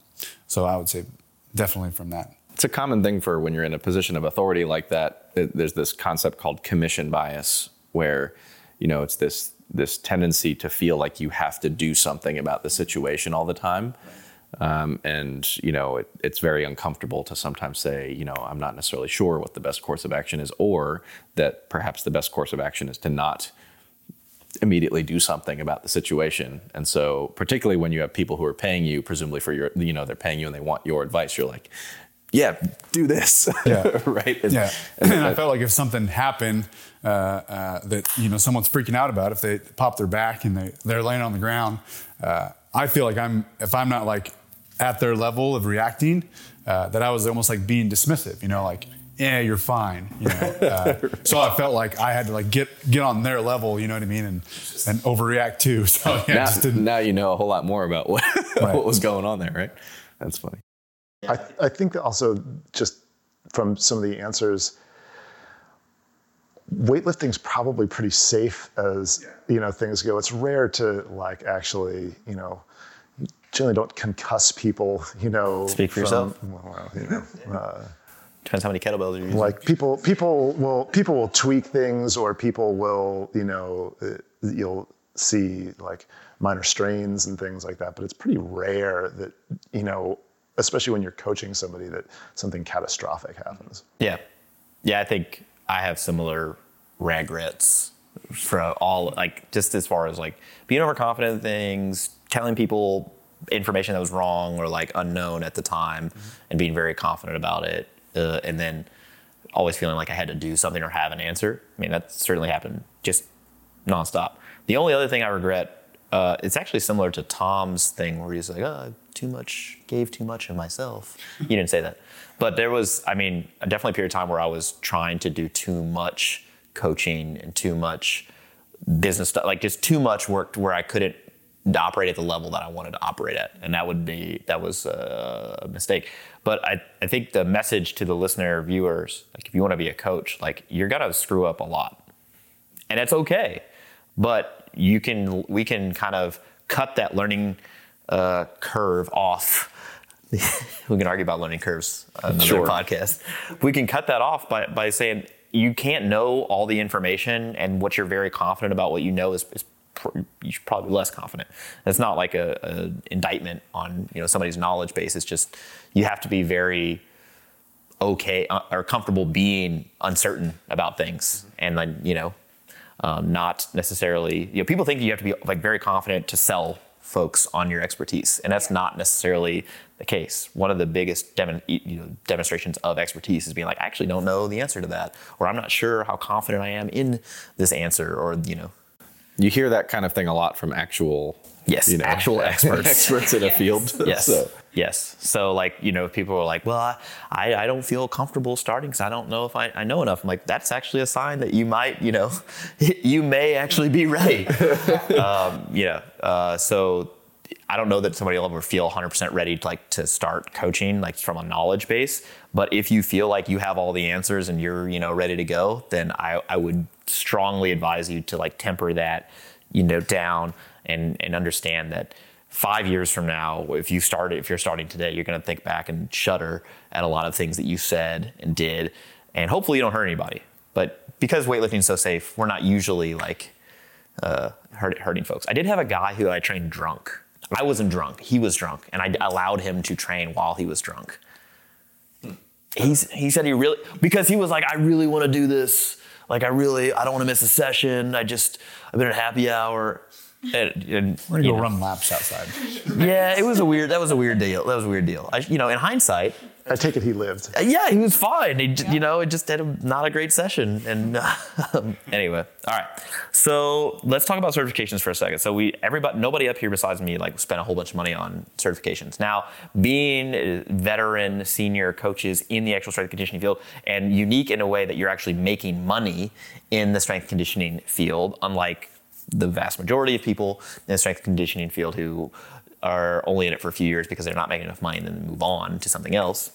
so I would say definitely from that. It's a common thing for when you're in a position of authority like that. There's this concept called commission bias, where you know it's this this tendency to feel like you have to do something about the situation all the time. Um, and you know it, it's very uncomfortable to sometimes say you know i'm not necessarily sure what the best course of action is or that perhaps the best course of action is to not immediately do something about the situation. And so particularly when you have people who are paying you presumably for your you know they're paying you and they want your advice you're like yeah do this. Yeah. Right? And, yeah. and, and i felt like if something happened uh, uh, that you know someone's freaking out about if they pop their back and they, they're laying on the ground uh, i feel like i'm if i'm not like at their level of reacting uh, that I was almost like being dismissive, you know, like, yeah, you're fine, you know. Uh, so I felt like I had to like get get on their level, you know what I mean, and and overreact too. So yeah, now, now you know a whole lot more about what right. what was going on there, right? That's funny. I I think also just from some of the answers weightlifting's probably pretty safe as you know things go. It's rare to like actually you know generally don't concuss people, you know. Speak for from, yourself. Well, you know, uh, Depends how many kettlebells you're using. Like people, people will people will tweak things, or people will, you know, uh, you'll see like minor strains and things like that. But it's pretty rare that you know, especially when you're coaching somebody, that something catastrophic happens. Yeah, yeah. I think I have similar regrets for all like just as far as like being overconfident in things, telling people information that was wrong or like unknown at the time mm-hmm. and being very confident about it uh, and then always feeling like i had to do something or have an answer. I mean that certainly happened just nonstop. The only other thing i regret uh, it's actually similar to tom's thing where he's like oh too much gave too much of myself. You didn't say that. But there was i mean definitely a period of time where i was trying to do too much coaching and too much business stuff like just too much work where i couldn't to operate at the level that I wanted to operate at, and that would be that was a mistake. But I, I think the message to the listener viewers, like if you want to be a coach, like you're gonna screw up a lot, and that's okay. But you can we can kind of cut that learning uh, curve off. we can argue about learning curves on another sure. podcast. We can cut that off by by saying you can't know all the information and what you're very confident about what you know is, is you should probably less confident. It's not like a, a, indictment on you know somebody's knowledge base. It's just you have to be very okay uh, or comfortable being uncertain about things, and then you know um, not necessarily you know people think you have to be like very confident to sell folks on your expertise, and that's not necessarily the case. One of the biggest dem- you know, demonstrations of expertise is being like, I actually don't know the answer to that, or I'm not sure how confident I am in this answer, or you know, you hear that kind of thing a lot from actual yes. you know, actual experts. experts. In a field. Yes. So. yes. So like you know people are like well i i don't feel comfortable starting because i don't know if I, I know enough. I'm like that's actually a sign that you might you know you may actually be right. Um, you know uh, so I don't know that somebody will ever feel 100% ready to like to start coaching like from a knowledge base. But if you feel like you have all the answers and you're you know ready to go, then I, I would strongly advise you to like temper that you know down and and understand that five years from now, if you started if you're starting today, you're to think back and shudder at a lot of things that you said and did, and hopefully you don't hurt anybody. But because weightlifting is so safe, we're not usually like uh, hurt, hurting folks. I did have a guy who I trained drunk I wasn't drunk. He was drunk, and I allowed him to train while he was drunk. He's, he said he really because he was like, I really want to do this. Like, I really, I don't want to miss a session. I just, I've been at happy hour. And, and We're gonna go know. run laps outside. yeah, it was a weird. That was a weird deal. That was a weird deal. I, you know, in hindsight, I take it he lived. Uh, yeah, he was fine. He, yeah. You know, it just had a, not a great session. And um, anyway, all right. So So let's talk about certifications for a second. So we, everybody, nobody up here besides me, like spent a whole bunch of money on certifications. Now, being veteran, senior coaches in the actual strength conditioning field, and unique in a way that you're actually making money in the strength conditioning field, unlike the vast majority of people in the strength conditioning field who are only in it for a few years because they're not making enough money and then move on to something else.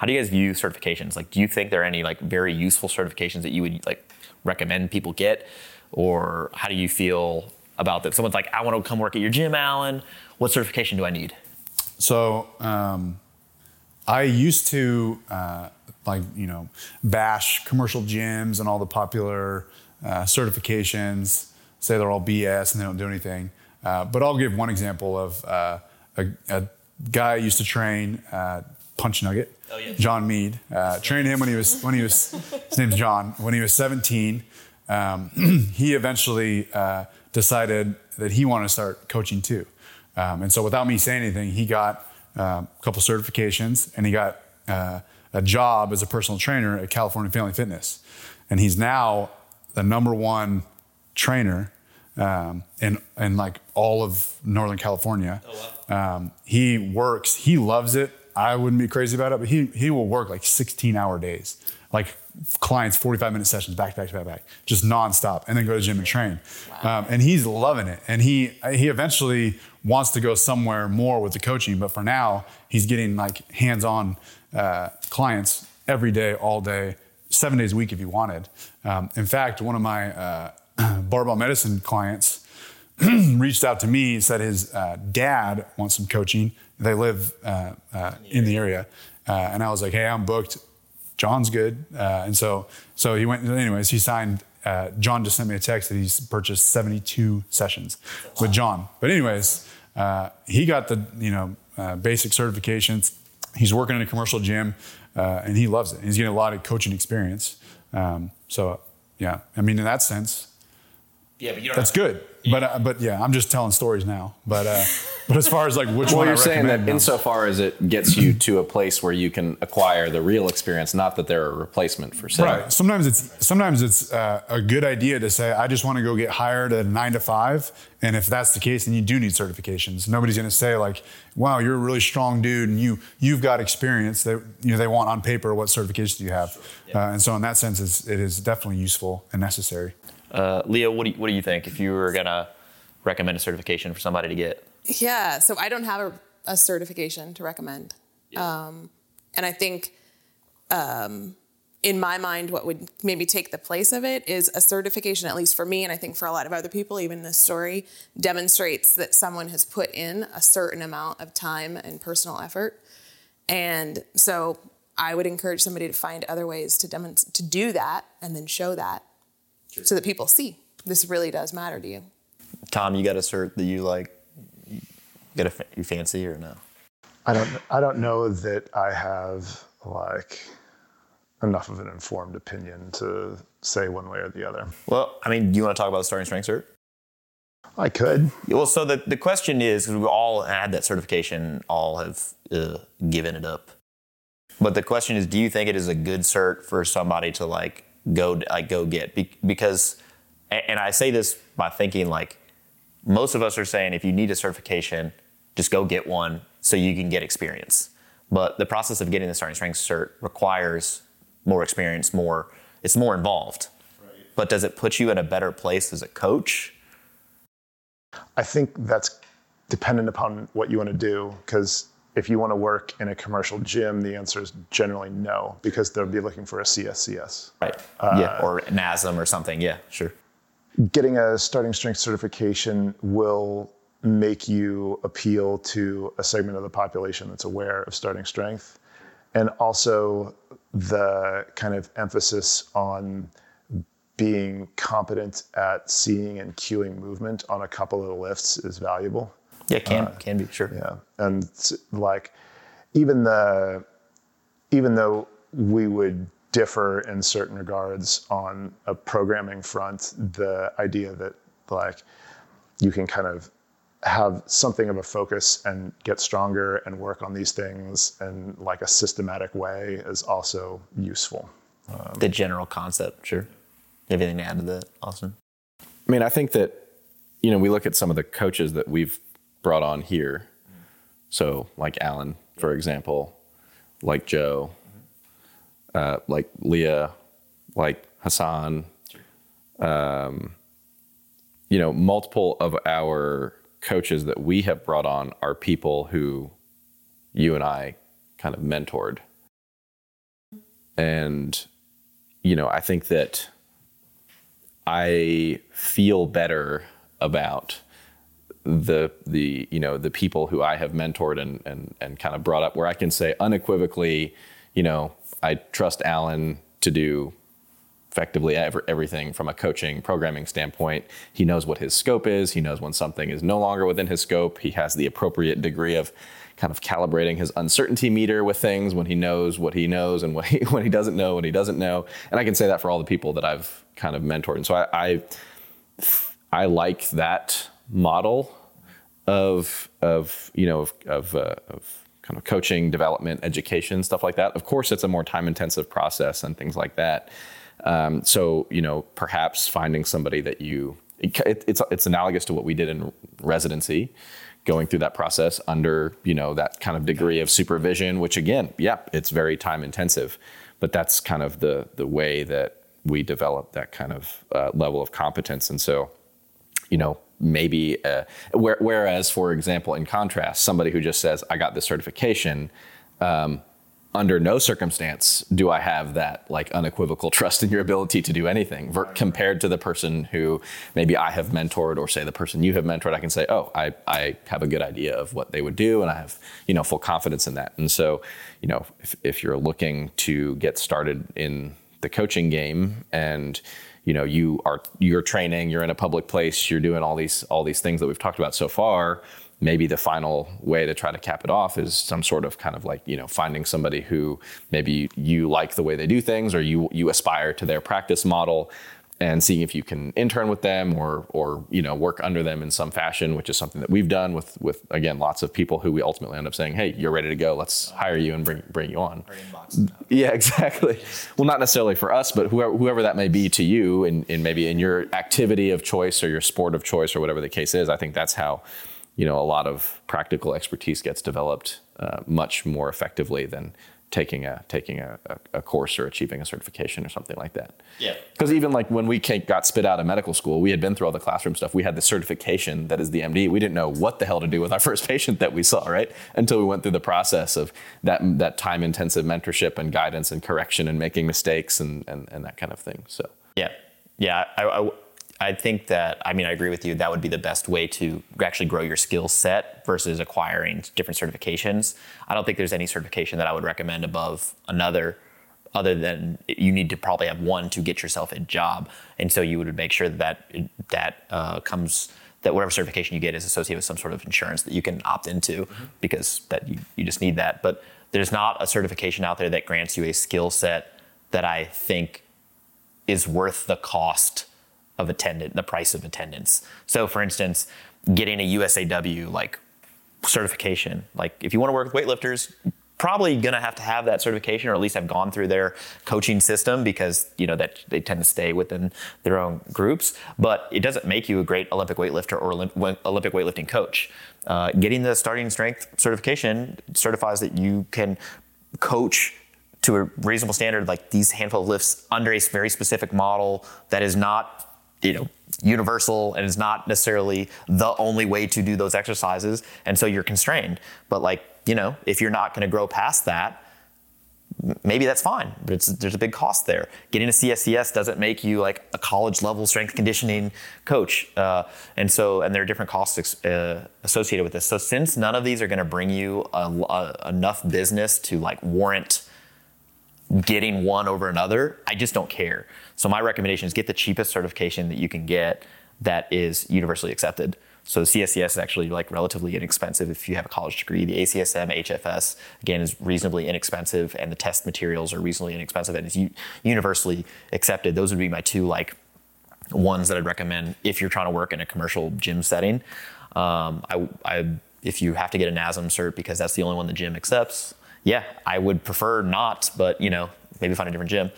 How do you guys view certifications? Like, do you think there are any like very useful certifications that you would like recommend people get, or how do you feel about that? Someone's like, I want to come work at your gym, Alan. What certification do I need? So um, I used to uh, like you know bash commercial gyms and all the popular uh, certifications, say they're all BS and they don't do anything. Uh, but I'll give one example of uh, a, a, guy I used to train, uh, Punch Nugget, oh, yeah. John Mead. Uh, trained him when he was when he was his name's John. When he was 17, um, he eventually uh, decided that he wanted to start coaching too. Um, and so, without me saying anything, he got uh, a couple certifications and he got a job as a personal trainer at California Family Fitness. And he's now the number one trainer um, in in like all of Northern California. Oh, wow. um, he works. He loves it. I wouldn't be crazy about it, but he he will work like 16 hour days, like clients 45 minute sessions back to back to back back, just nonstop, and then go to the gym and train. Wow. Um, and he's loving it. And he he eventually wants to go somewhere more with the coaching, but for now he's getting like hands on uh, clients every day, all day, seven days a week if he wanted. Um, in fact, one of my uh, barbell medicine clients reached out to me said his uh, dad wants some coaching. They live uh, uh, in the area, uh, and I was like, "Hey, I'm booked. John's good." Uh, and so, so he went. Anyways, he signed. Uh, John just sent me a text that he's purchased 72 sessions with John. But anyways, he got the you know basic certifications. He's working in a commercial gym, and he loves it. He's getting a lot of coaching experience. Um, so yeah, I mean, in that sense, yeah, but you don't that's good. But uh, but yeah, I'm just telling stories now. But uh, but as far as like which well, one you're I saying that recommend, no. insofar as it gets you to a place where you can acquire the real experience, not that they're a replacement for say. Right. Sometimes it's sometimes it's uh, a good idea to say I just want to go get hired at nine to five, and if that's the case, then you do need certifications. Nobody's going to say like, "Wow, you're a really strong dude, and you you've got experience." That you know they want on paper what certifications do you have, yeah. uh, and so in that sense, it's, it is definitely useful and necessary. Uh, Leah, what do you, what do you think if you were gonna recommend a certification for somebody to get? Yeah, so I don't have a, a certification to recommend, yeah. um, and I think, um, in my mind, what would maybe take the place of it is a certification, at least for me, and I think for a lot of other people, even this story demonstrates that someone has put in a certain amount of time and personal effort, and so I would encourage somebody to find other ways to demonstrate to do that and then show that so that people see this really does matter to you. Tom, you got a cert that you like, get a you fancy or no? I don't. I don't know that I have like enough of an informed opinion to say one way or the other. Well, I mean, do you want to talk about the starting strength cert? I could. Well, so the, the question is, because we all had that certification, all have uh, given it up. But the question is, do you think it is a good cert for somebody to like go like go get Be- because and I say this by thinking like most of us are saying if you need a certification, just go get one so you can get experience. But the process of getting the starting strength cert requires more experience, more it's more involved. Right. But does it put you in a better place as a coach? I think that's dependent upon what you want to do because if you want to work in a commercial gym, the answer is generally no, because they'll be looking for a CSCS. Right. Uh, yeah. Or NASM or something. Yeah, sure. Getting a starting strength certification will make you appeal to a segment of the population that's aware of starting strength. And also the kind of emphasis on being competent at seeing and cueing movement on a couple of the lifts is valuable. Yeah, can uh, can be sure. Yeah, and like even the even though we would differ in certain regards on a programming front, the idea that like you can kind of have something of a focus and get stronger and work on these things in like a systematic way is also useful. Um, the general concept, sure. Anything to add to that, Austin? I mean, I think that, you know, we look at some of the coaches that we've brought on here. So, like Alan, for example, like Joe, uh, like Leah, like Hassan, um, you know, multiple of our coaches that we have brought on are people who you and I kind of mentored. And, you know, I think that I feel better about the the you know the people who I have mentored and and and kind of brought up where I can say unequivocally, you know, I trust Alan to do effectively everything from a coaching programming standpoint. He knows what his scope is. He knows when something is no longer within his scope. He has the appropriate degree of kind of calibrating his uncertainty meter with things when he knows what he knows and what he, when he doesn't know what he doesn't know. And I can say that for all the people that I've kind of mentored. And so I, I, I like that model of, of you know, of, of, uh, of kind of coaching, development, education, stuff like that. Of course, it's a more time intensive process and things like that. Um, so, you know, perhaps finding somebody that you, it, it's, it's analogous to what we did in residency, going through that process under, you know, that kind of degree of supervision, which again, yeah, it's very time intensive, but that's kind of the, the way that we develop that kind of uh, level of competence. And so, you know, maybe, uh, where, whereas, for example, in contrast, somebody who just says, I got this certification, um, under no circumstance do I have that like unequivocal trust in your ability to do anything ver- compared to the person who maybe I have mentored or say the person you have mentored. I can say, oh, I, I have a good idea of what they would do and I have, you know, full confidence in that. And so, you know, if, if you're looking to get started in the coaching game and, you know, you are, you're training, you're in a public place, you're doing all these, all these things that we've talked about so far, maybe the final way to try to cap it off is some sort of kind of like you know finding somebody who maybe you like the way they do things or you you aspire to their practice model and seeing if you can intern with them or or you know work under them in some fashion which is something that we've done with with again lots of people who we ultimately end up saying hey you're ready to go. Let's hire you and bring bring you on. Yeah exactly. Well not necessarily for us but whoever, whoever that may be to you and, and maybe in your activity of choice or your sport of choice or whatever the case is i think that's how you know, a lot of practical expertise gets developed uh, much more effectively than taking a taking a, a, course or achieving a certification or something like that. Yeah. Because even like when we got spit out of medical school, we had been through all the classroom stuff. We had the certification that is the MD. We didn't know what the hell to do with our first patient that we saw, right? Until we went through the process of that that time intensive mentorship and guidance and correction and making mistakes and and, and that kind of thing. So. Yeah. Yeah. I, I I think that, I mean, I agree with you. That would be the best way to actually grow your skill set versus acquiring different certifications. I don't think there's any certification that I would recommend above another, other than you need to probably have one to get yourself a job. And so you would make sure that that uh, comes, that whatever certification you get is associated with some sort of insurance that you can opt into mm-hmm. because that you, you just need that. But there's not a certification out there that grants you a skill set that I think is worth the cost of attendance, the price of attendance. So, for instance, getting a USAW like certification, like if you want to work with weightlifters, probably going to have to have that certification or at least have gone through their coaching system because you know that they tend to stay within their own groups but it doesn't make you a great olympic weightlifter or olympic weightlifting coach uh, getting the starting strength certification certifies that you can coach to a reasonable standard like these handful of lifts under a very specific model that is not you know universal and is not necessarily the only way to do those exercises. And so you're constrained. But like you know if you're not going to grow past that maybe that's fine but there's a big cost there. Getting a cscs doesn't make you like a college level strength conditioning coach uh, and so and there are different costs uh, associated with this. So since none of these are going to bring you a, a, enough business to like warrant getting one over another i just don't care so my recommendation is get the cheapest certification that you can get that is universally accepted. So the CSCS is actually like relatively inexpensive if you have a college degree. The ACSM HFS again is reasonably inexpensive, and the test materials are reasonably inexpensive and is universally accepted. Those would be my two like ones that I'd recommend if you're trying to work in a commercial gym setting. Um, I, I, if you have to get a NASM cert because that's the only one the gym accepts, yeah, I would prefer not, but you know maybe find a different gym.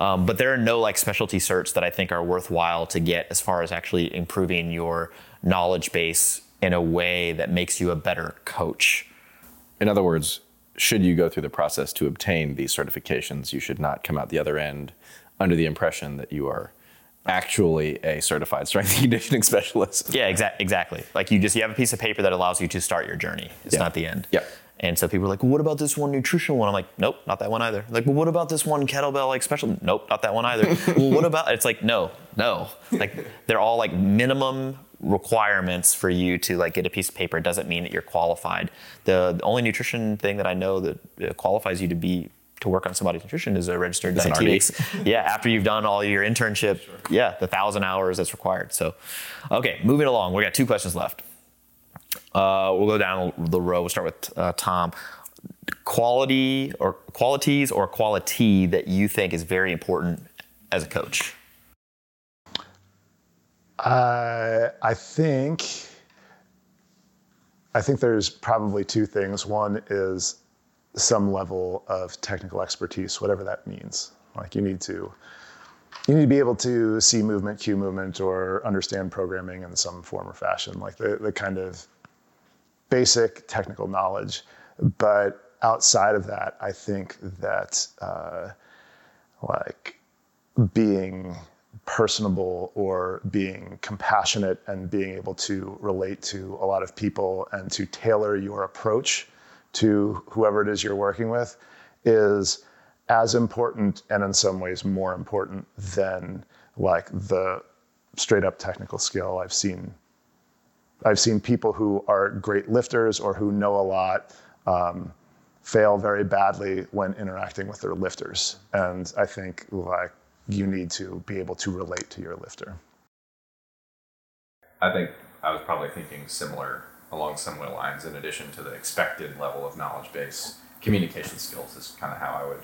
Um, but there are no like specialty certs that I think are worthwhile to get as far as actually improving your knowledge base in a way that makes you a better coach. In other words, should you go through the process to obtain these certifications, you should not come out the other end under the impression that you are actually a certified strength and conditioning specialist. Yeah, exa- exactly. Like you just you have a piece of paper that allows you to start your journey. It's Yeah. not the end. Yeah. And so people are like, well, what about this one nutrition one? I'm like, nope, not that one either. Like, well, what about this one kettlebell like special? Nope, not that one either. well, what about? It's like, no, no. Like they're all like minimum requirements for you to like get a piece of paper. It doesn't mean that you're qualified. The, the only nutrition thing that I know that uh, qualifies you to be to work on somebody's nutrition is a registered Is an yeah, after you've done all your internship, yeah, the thousand hours that's required. So, okay, moving along. We got two questions left. Uh, we'll go down the row. We'll start with uh, Tom. Quality or qualities or quality that you think is very important as a coach. Uh, I think I think there's probably two things. One is some level of technical expertise, whatever that means. Like you need to you need to be able to see movement, cue movement, or understand programming in some form or fashion, like the, the kind of basic technical knowledge. But outside of that, I think that uh, like being personable or being compassionate and being able to relate to a lot of people and to tailor your approach to whoever it is you're working with is as important and in some ways more important than like the straight up technical skill I've seen I've seen people who are great lifters or who know a lot um, fail very badly when interacting with their lifters. And I think like you need to be able to relate to your lifter. I think I was probably thinking similar along similar lines. In addition to the expected level of knowledge base, communication skills is kind of how I would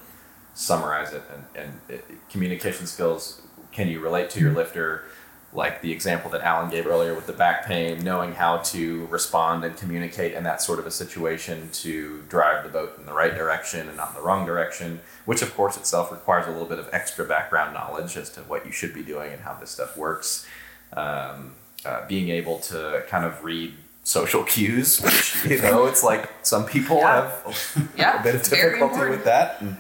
summarize it. And, and it, communication skills: can you relate to your lifter? Like the example that Alan gave earlier with the back pain, knowing how to respond and communicate in that sort of a situation to drive the boat in the right direction and not in the wrong direction, which of course itself requires a little bit of extra background knowledge as to what you should be doing and how this stuff works. Um, uh, being able to kind of read social cues, which you know, it's like some people Yeah. have a, Yeah, a bit of difficulty with that. And,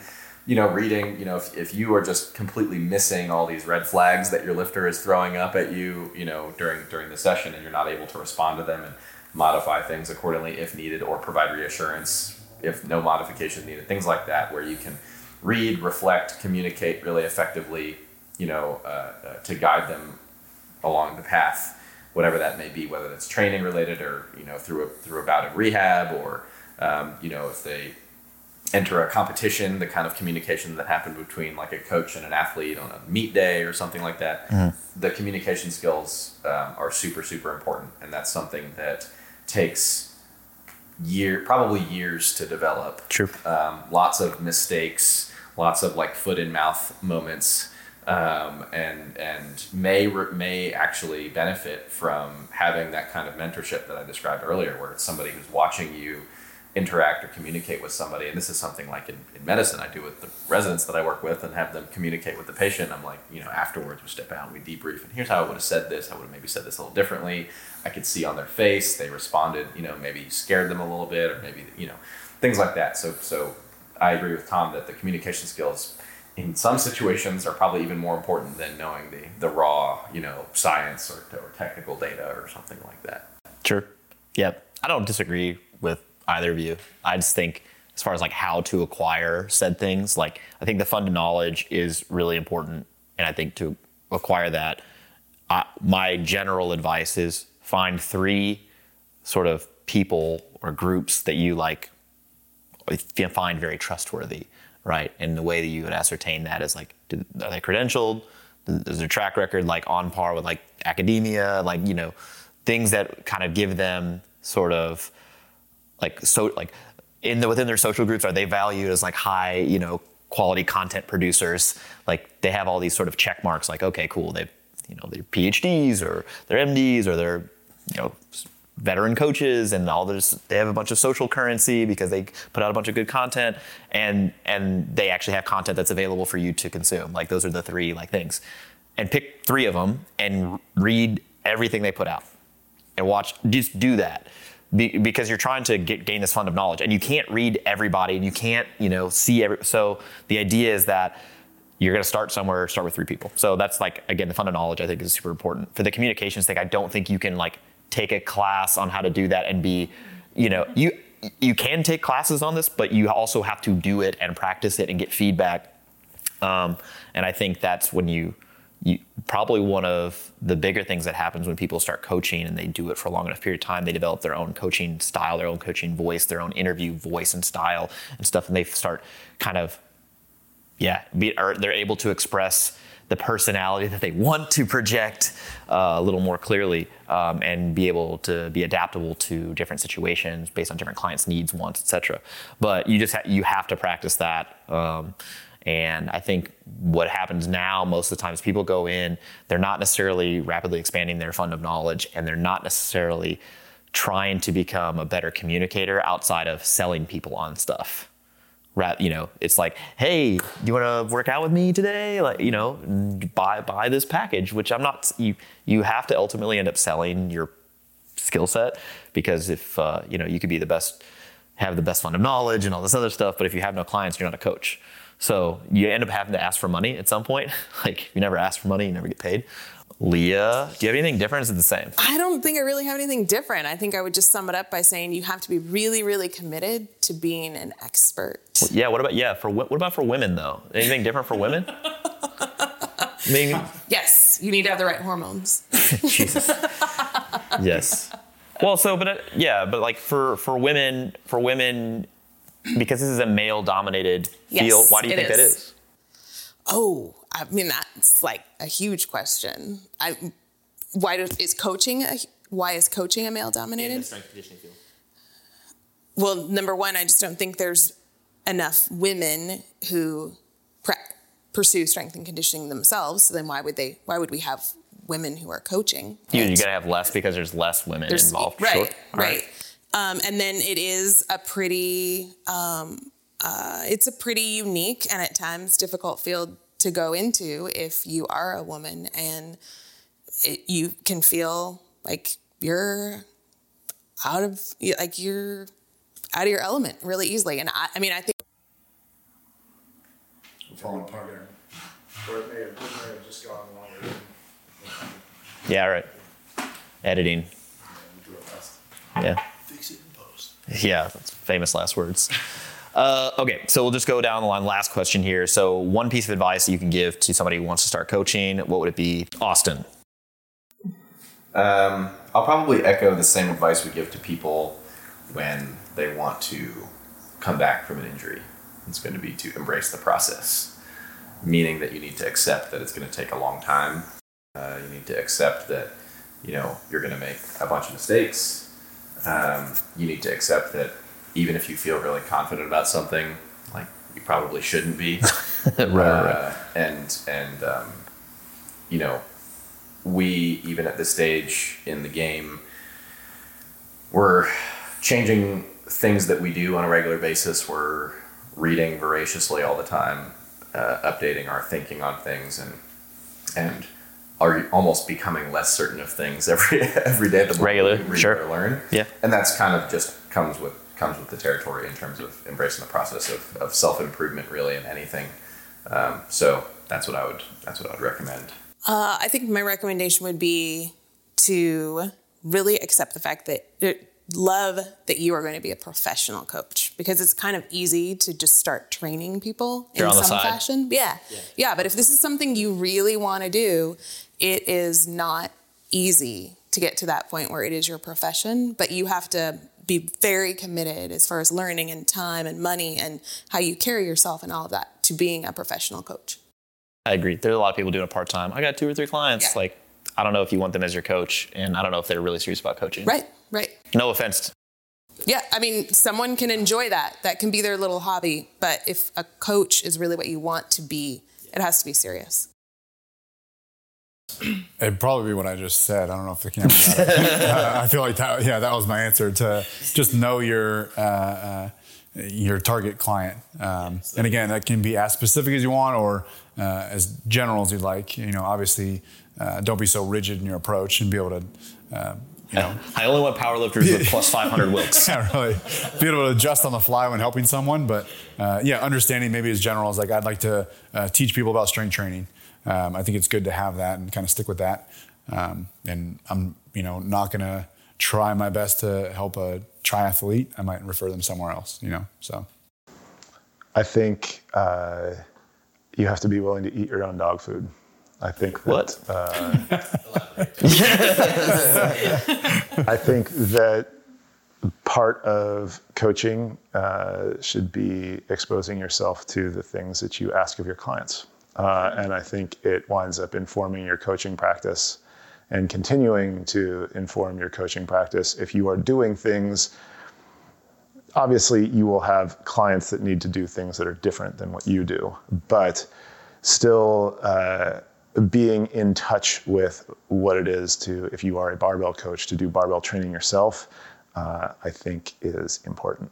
you know, reading, you know, if, if you are just completely missing all these red flags that your lifter is throwing up at you, you know, during during the session, and you're not able to respond to them and modify things accordingly if needed, or provide reassurance if no modification needed, things like that, where you can read, reflect, communicate really effectively, you know, uh, uh, to guide them along the path, whatever that may be, whether it's training related or you know through a through a bout of rehab or um, you know if they enter a competition, the kind of communication that happened between like a coach and an athlete on a meet day or something like that. The communication skills um, are super super important, and that's something that takes year probably years to develop True. um, lots of mistakes, lots of like foot in mouth moments, um, and and may may actually benefit from having that kind of mentorship that I described earlier, where it's somebody who's watching you interact or communicate with somebody. And this is something like in, in medicine I do with the residents that I work with and have them communicate with the patient. I'm like, you know, afterwards we step out and we debrief and here's how I would have said this. I would have maybe said this a little differently. I could see on their face, they responded, you know, maybe scared them a little bit or maybe, you know, things like that. So, so I agree with Tom that the communication skills in some situations are probably even more important than knowing the, the raw, you know, science or, or technical data or something like that. Sure. Yeah. I don't disagree with either of you. I just think as far as like how to acquire said things, like I think the fund knowledge is really important. And I think to acquire that, I, my general advice is find three sort of people or groups that you like find very trustworthy, right? And the way that you would ascertain that is like, do, are they credentialed? Is their track record like on par with like academia? Like, you know, things that kind of give them sort of like so like in the within their social groups are they valued as like high you know quality content producers? Like they have all these sort of check marks like okay cool they've you know they're phds or they're mds or they're you know veteran coaches and all this they have a bunch of social currency because they put out a bunch of good content and and they actually have content that's available for you to consume. Like those are the three like things. And pick three of them and read everything they put out and watch just do that Be, because you're trying to get, gain this fund of knowledge and you can't read everybody and you can't you know see every so the idea is that you're going to start somewhere start with three people so that's like again the fund of knowledge i think is super important for the communications thing i don't think you can like take a class on how to do that and be, you know, you you can take classes on this, but you also have to do it and practice it and get feedback. Um, and I think that's when you you probably one of the bigger things that happens when people start coaching and they do it for a long enough period of time they develop their own coaching style their own coaching voice their own interview voice and style and stuff and they start kind of yeah be, or they're able to express the personality that they want to project uh, a little more clearly um, and be able to be adaptable to different situations based on different clients' needs, wants, etc. But you just ha- you have to practice that. Um, and I think what happens now, most of the times, people go in, they're not necessarily rapidly expanding their fund of knowledge, and they're not necessarily trying to become a better communicator outside of selling people on stuff you know, it's like, hey, you want to work out with me today? Like, you know, buy buy this package, which I'm not. You you have to ultimately end up selling your skill set because if uh, you know, you could be the best, have the best fund of knowledge and all this other stuff, but if you have no clients, you're not a coach. So you end up having to ask for money at some point. like you never ask for money, you never get paid. Leah, do you have anything different? Is it the same? I don't think I really have anything different. I think I would just sum it up by saying you have to be really, really committed to being an expert. Well, yeah. What about yeah? For what about for women though? Anything different for women? Maybe. Yes, you need to have the right hormones. Jesus. yes. Well, so but uh, yeah, but like for for women, for women, because this is a male-dominated yes, field. Why do you think is. that is? Oh, I mean, that's like a huge question. I, why does, is coaching a, why is coaching a male dominated? field Well, number one, I just don't think there's enough women who pre- pursue strength and conditioning themselves. So then why would they? Why would we have women who are coaching? You, you gotta have less because there's less women there's, involved. Right, sure. right. right. Um, and then it is a pretty, um, uh, it's a pretty unique and at times difficult field to go into if you are a woman and it, you can feel like you're out of like you're out of your element really easily. And i, I mean i think falling apart there or it may have, it may have just gone longer. Yeah right. Editing. Yeah fix it in post yeah famous last words uh, okay, so we'll just go down the line. Last question here. So, one piece of advice that you can give to somebody who wants to start coaching, what would it be? Austin. Um, I'll probably echo the same advice we give to people when they want to come back from an injury. It's going to be to embrace the process, meaning that you need to accept that it's going to take a long time. Uh, you need to accept that you know you're going to make a bunch of mistakes. Um, you need to accept that even if you feel really confident about something, like you probably shouldn't be. right, uh, right. And and um, you know, we even at this stage in the game, we're changing things that we do on a regular basis. We're reading voraciously all the time, uh, updating our thinking on things, and and are almost becoming less certain of things every every day. The more regular, we sure. learn, yeah, and that's kind of just comes with comes with the territory in terms of embracing the process of, of self improvement, really, in anything. Um, so that's what I would that's what I would recommend. Uh, I think my recommendation would be to really accept the fact that uh, love that you are going to be a professional coach because it's kind of easy to just start training people You're in some fashion. Yeah. yeah. Yeah. But if this is something you really want to do, it is not easy to get to that point where it is your profession, but you have to be very committed as far as learning and time and money and how you carry yourself and all of that to being a professional coach. I agree. There are a lot of people doing it part time. I got two or three clients. Yeah. Like, I don't know if you want them as your coach, and I don't know if they're really serious about coaching. Right, right. No offense. Yeah, I mean, someone can enjoy that. That can be their little hobby. But if a coach is really what you want to be, it has to be serious. It'd probably be what I just said. I don't know if the camera uh, I feel like that, yeah, that was my answer to just know your uh, uh, your target client. Um, and again, that can be as specific as you want or uh, as general as you like. You know, obviously, uh, don't be so rigid in your approach and be able to. Uh, you know, I only want powerlifters with plus 500 Wilks. yeah, really. Be able to adjust on the fly when helping someone, but yeah, understanding maybe as general as like I'd like to teach people about strength training um, I think it's good to have that and kind of stick with that. Um, and I'm, you know, not going to try my best to help a triathlete. I might refer them somewhere else, you know, so. I think uh, you have to be willing to eat your own dog food. I think that. What? Uh, I think that part of coaching uh, should be exposing yourself to the things that you ask of your clients. Uh, and I think it winds up informing your coaching practice and continuing to inform your coaching practice. If you are doing things, obviously you will have clients that need to do things that are different than what you do, but still uh, being in touch with what it is to, if you are a barbell coach, to do barbell training yourself, uh, I think is important.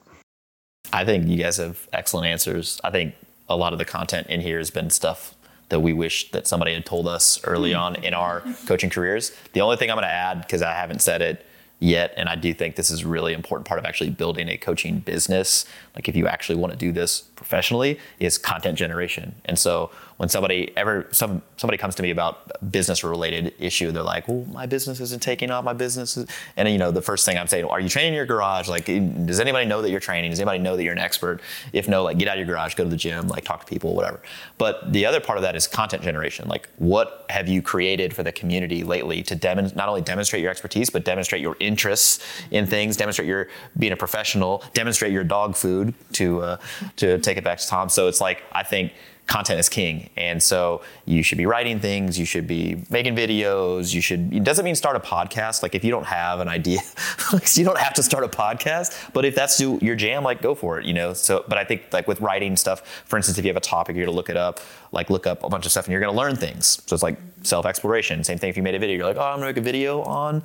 I think you guys have excellent answers. I think a lot of the content in here has been stuff that we wish that somebody had told us early hmm. on in our coaching careers. The only thing I'm going to add, because I haven't said it yet, and I do think this is a really important part of actually building a coaching business, like if you actually want to do this professionally, is content generation. And so when somebody ever some somebody comes to me about business related issue, they're like, "Well, my business isn't taking off. My business is," and you know, the first thing I'm saying, "Are you training in your garage? Like, does anybody know that you're training? Does anybody know that you're an expert? If no, like, get out of your garage, go to the gym, like, talk to people, whatever." But the other part of that is content generation. Like, what have you created for the community lately to dem- not only demonstrate your expertise, but demonstrate your interests in things, demonstrate your being a professional, demonstrate your dog food to uh, to take it back to Tom. So it's like I think content is king. And so you should be writing things, you should be making videos, you should, it doesn't mean start a podcast. Like if you don't have an idea, you don't have to start a podcast, but if that's your jam, like go for it, you know? So, but I think like with writing stuff, for instance, if you have a topic, you're gonna look it up, like look up a bunch of stuff and you're gonna learn things. So it's like self-exploration. Same thing if you made a video, you're like, oh, I'm gonna make a video on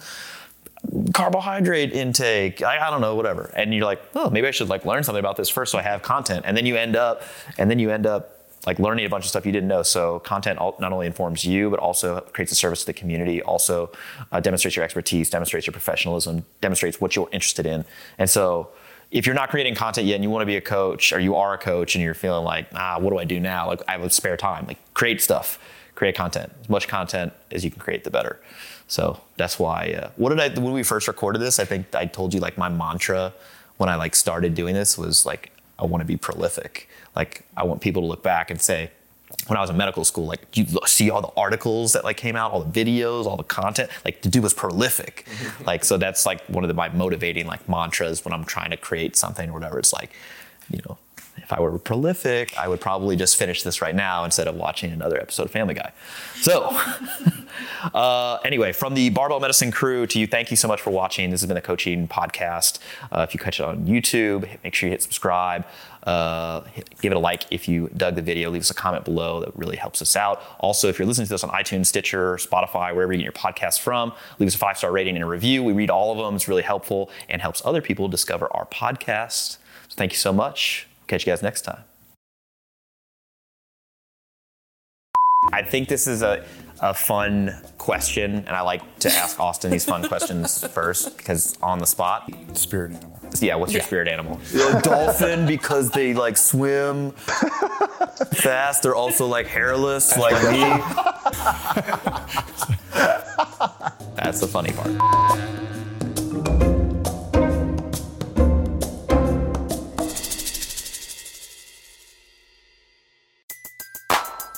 carbohydrate intake I, I, don't know whatever and you're like oh maybe i should like learn something about this first so i have content and then you end up and then you end up like learning a bunch of stuff you didn't know. So content not only informs you, but also creates a service to the community, also uh, demonstrates your expertise, demonstrates your professionalism, demonstrates what you're interested in. And so if you're not creating content yet and you want to be a coach or you are a coach and you're feeling like, ah, what do I do now? Like I have spare time, like create stuff, create content. As much content as you can create, the better. So that's why, uh, what did I, when we first recorded this, I think I told you like my mantra when I like started doing this was like, I want to be prolific. Like I want people to look back and say, when I was in medical school, like you see all the articles that like came out, all the videos, all the content. Like the dude was prolific. like so that's like one of the, my motivating like mantras when I'm trying to create something or whatever. It's like, you know, if I were prolific, I would probably just finish this right now instead of watching another episode of Family Guy. So, uh, anyway, from the Barbell Medicine crew to you, thank you so much for watching. This has been a coaching podcast. Uh, if you catch it on YouTube, make sure you hit subscribe. Uh, give it a like if you dug the video. Leave us a comment below. That really helps us out. Also, if you're listening to this on iTunes, Stitcher, Spotify, wherever you get your podcast from, leave us a five star rating and a review. We read all of them. It's really helpful and helps other people discover our podcast. So thank you so much. Catch you guys next time. I think this is a, a fun question, and I like to ask Austin these fun questions first because on the spot. Spirit animal. Yeah, what's your spirit animal? A dolphin because they like swim fast. They're also like hairless, like me. That's the funny part.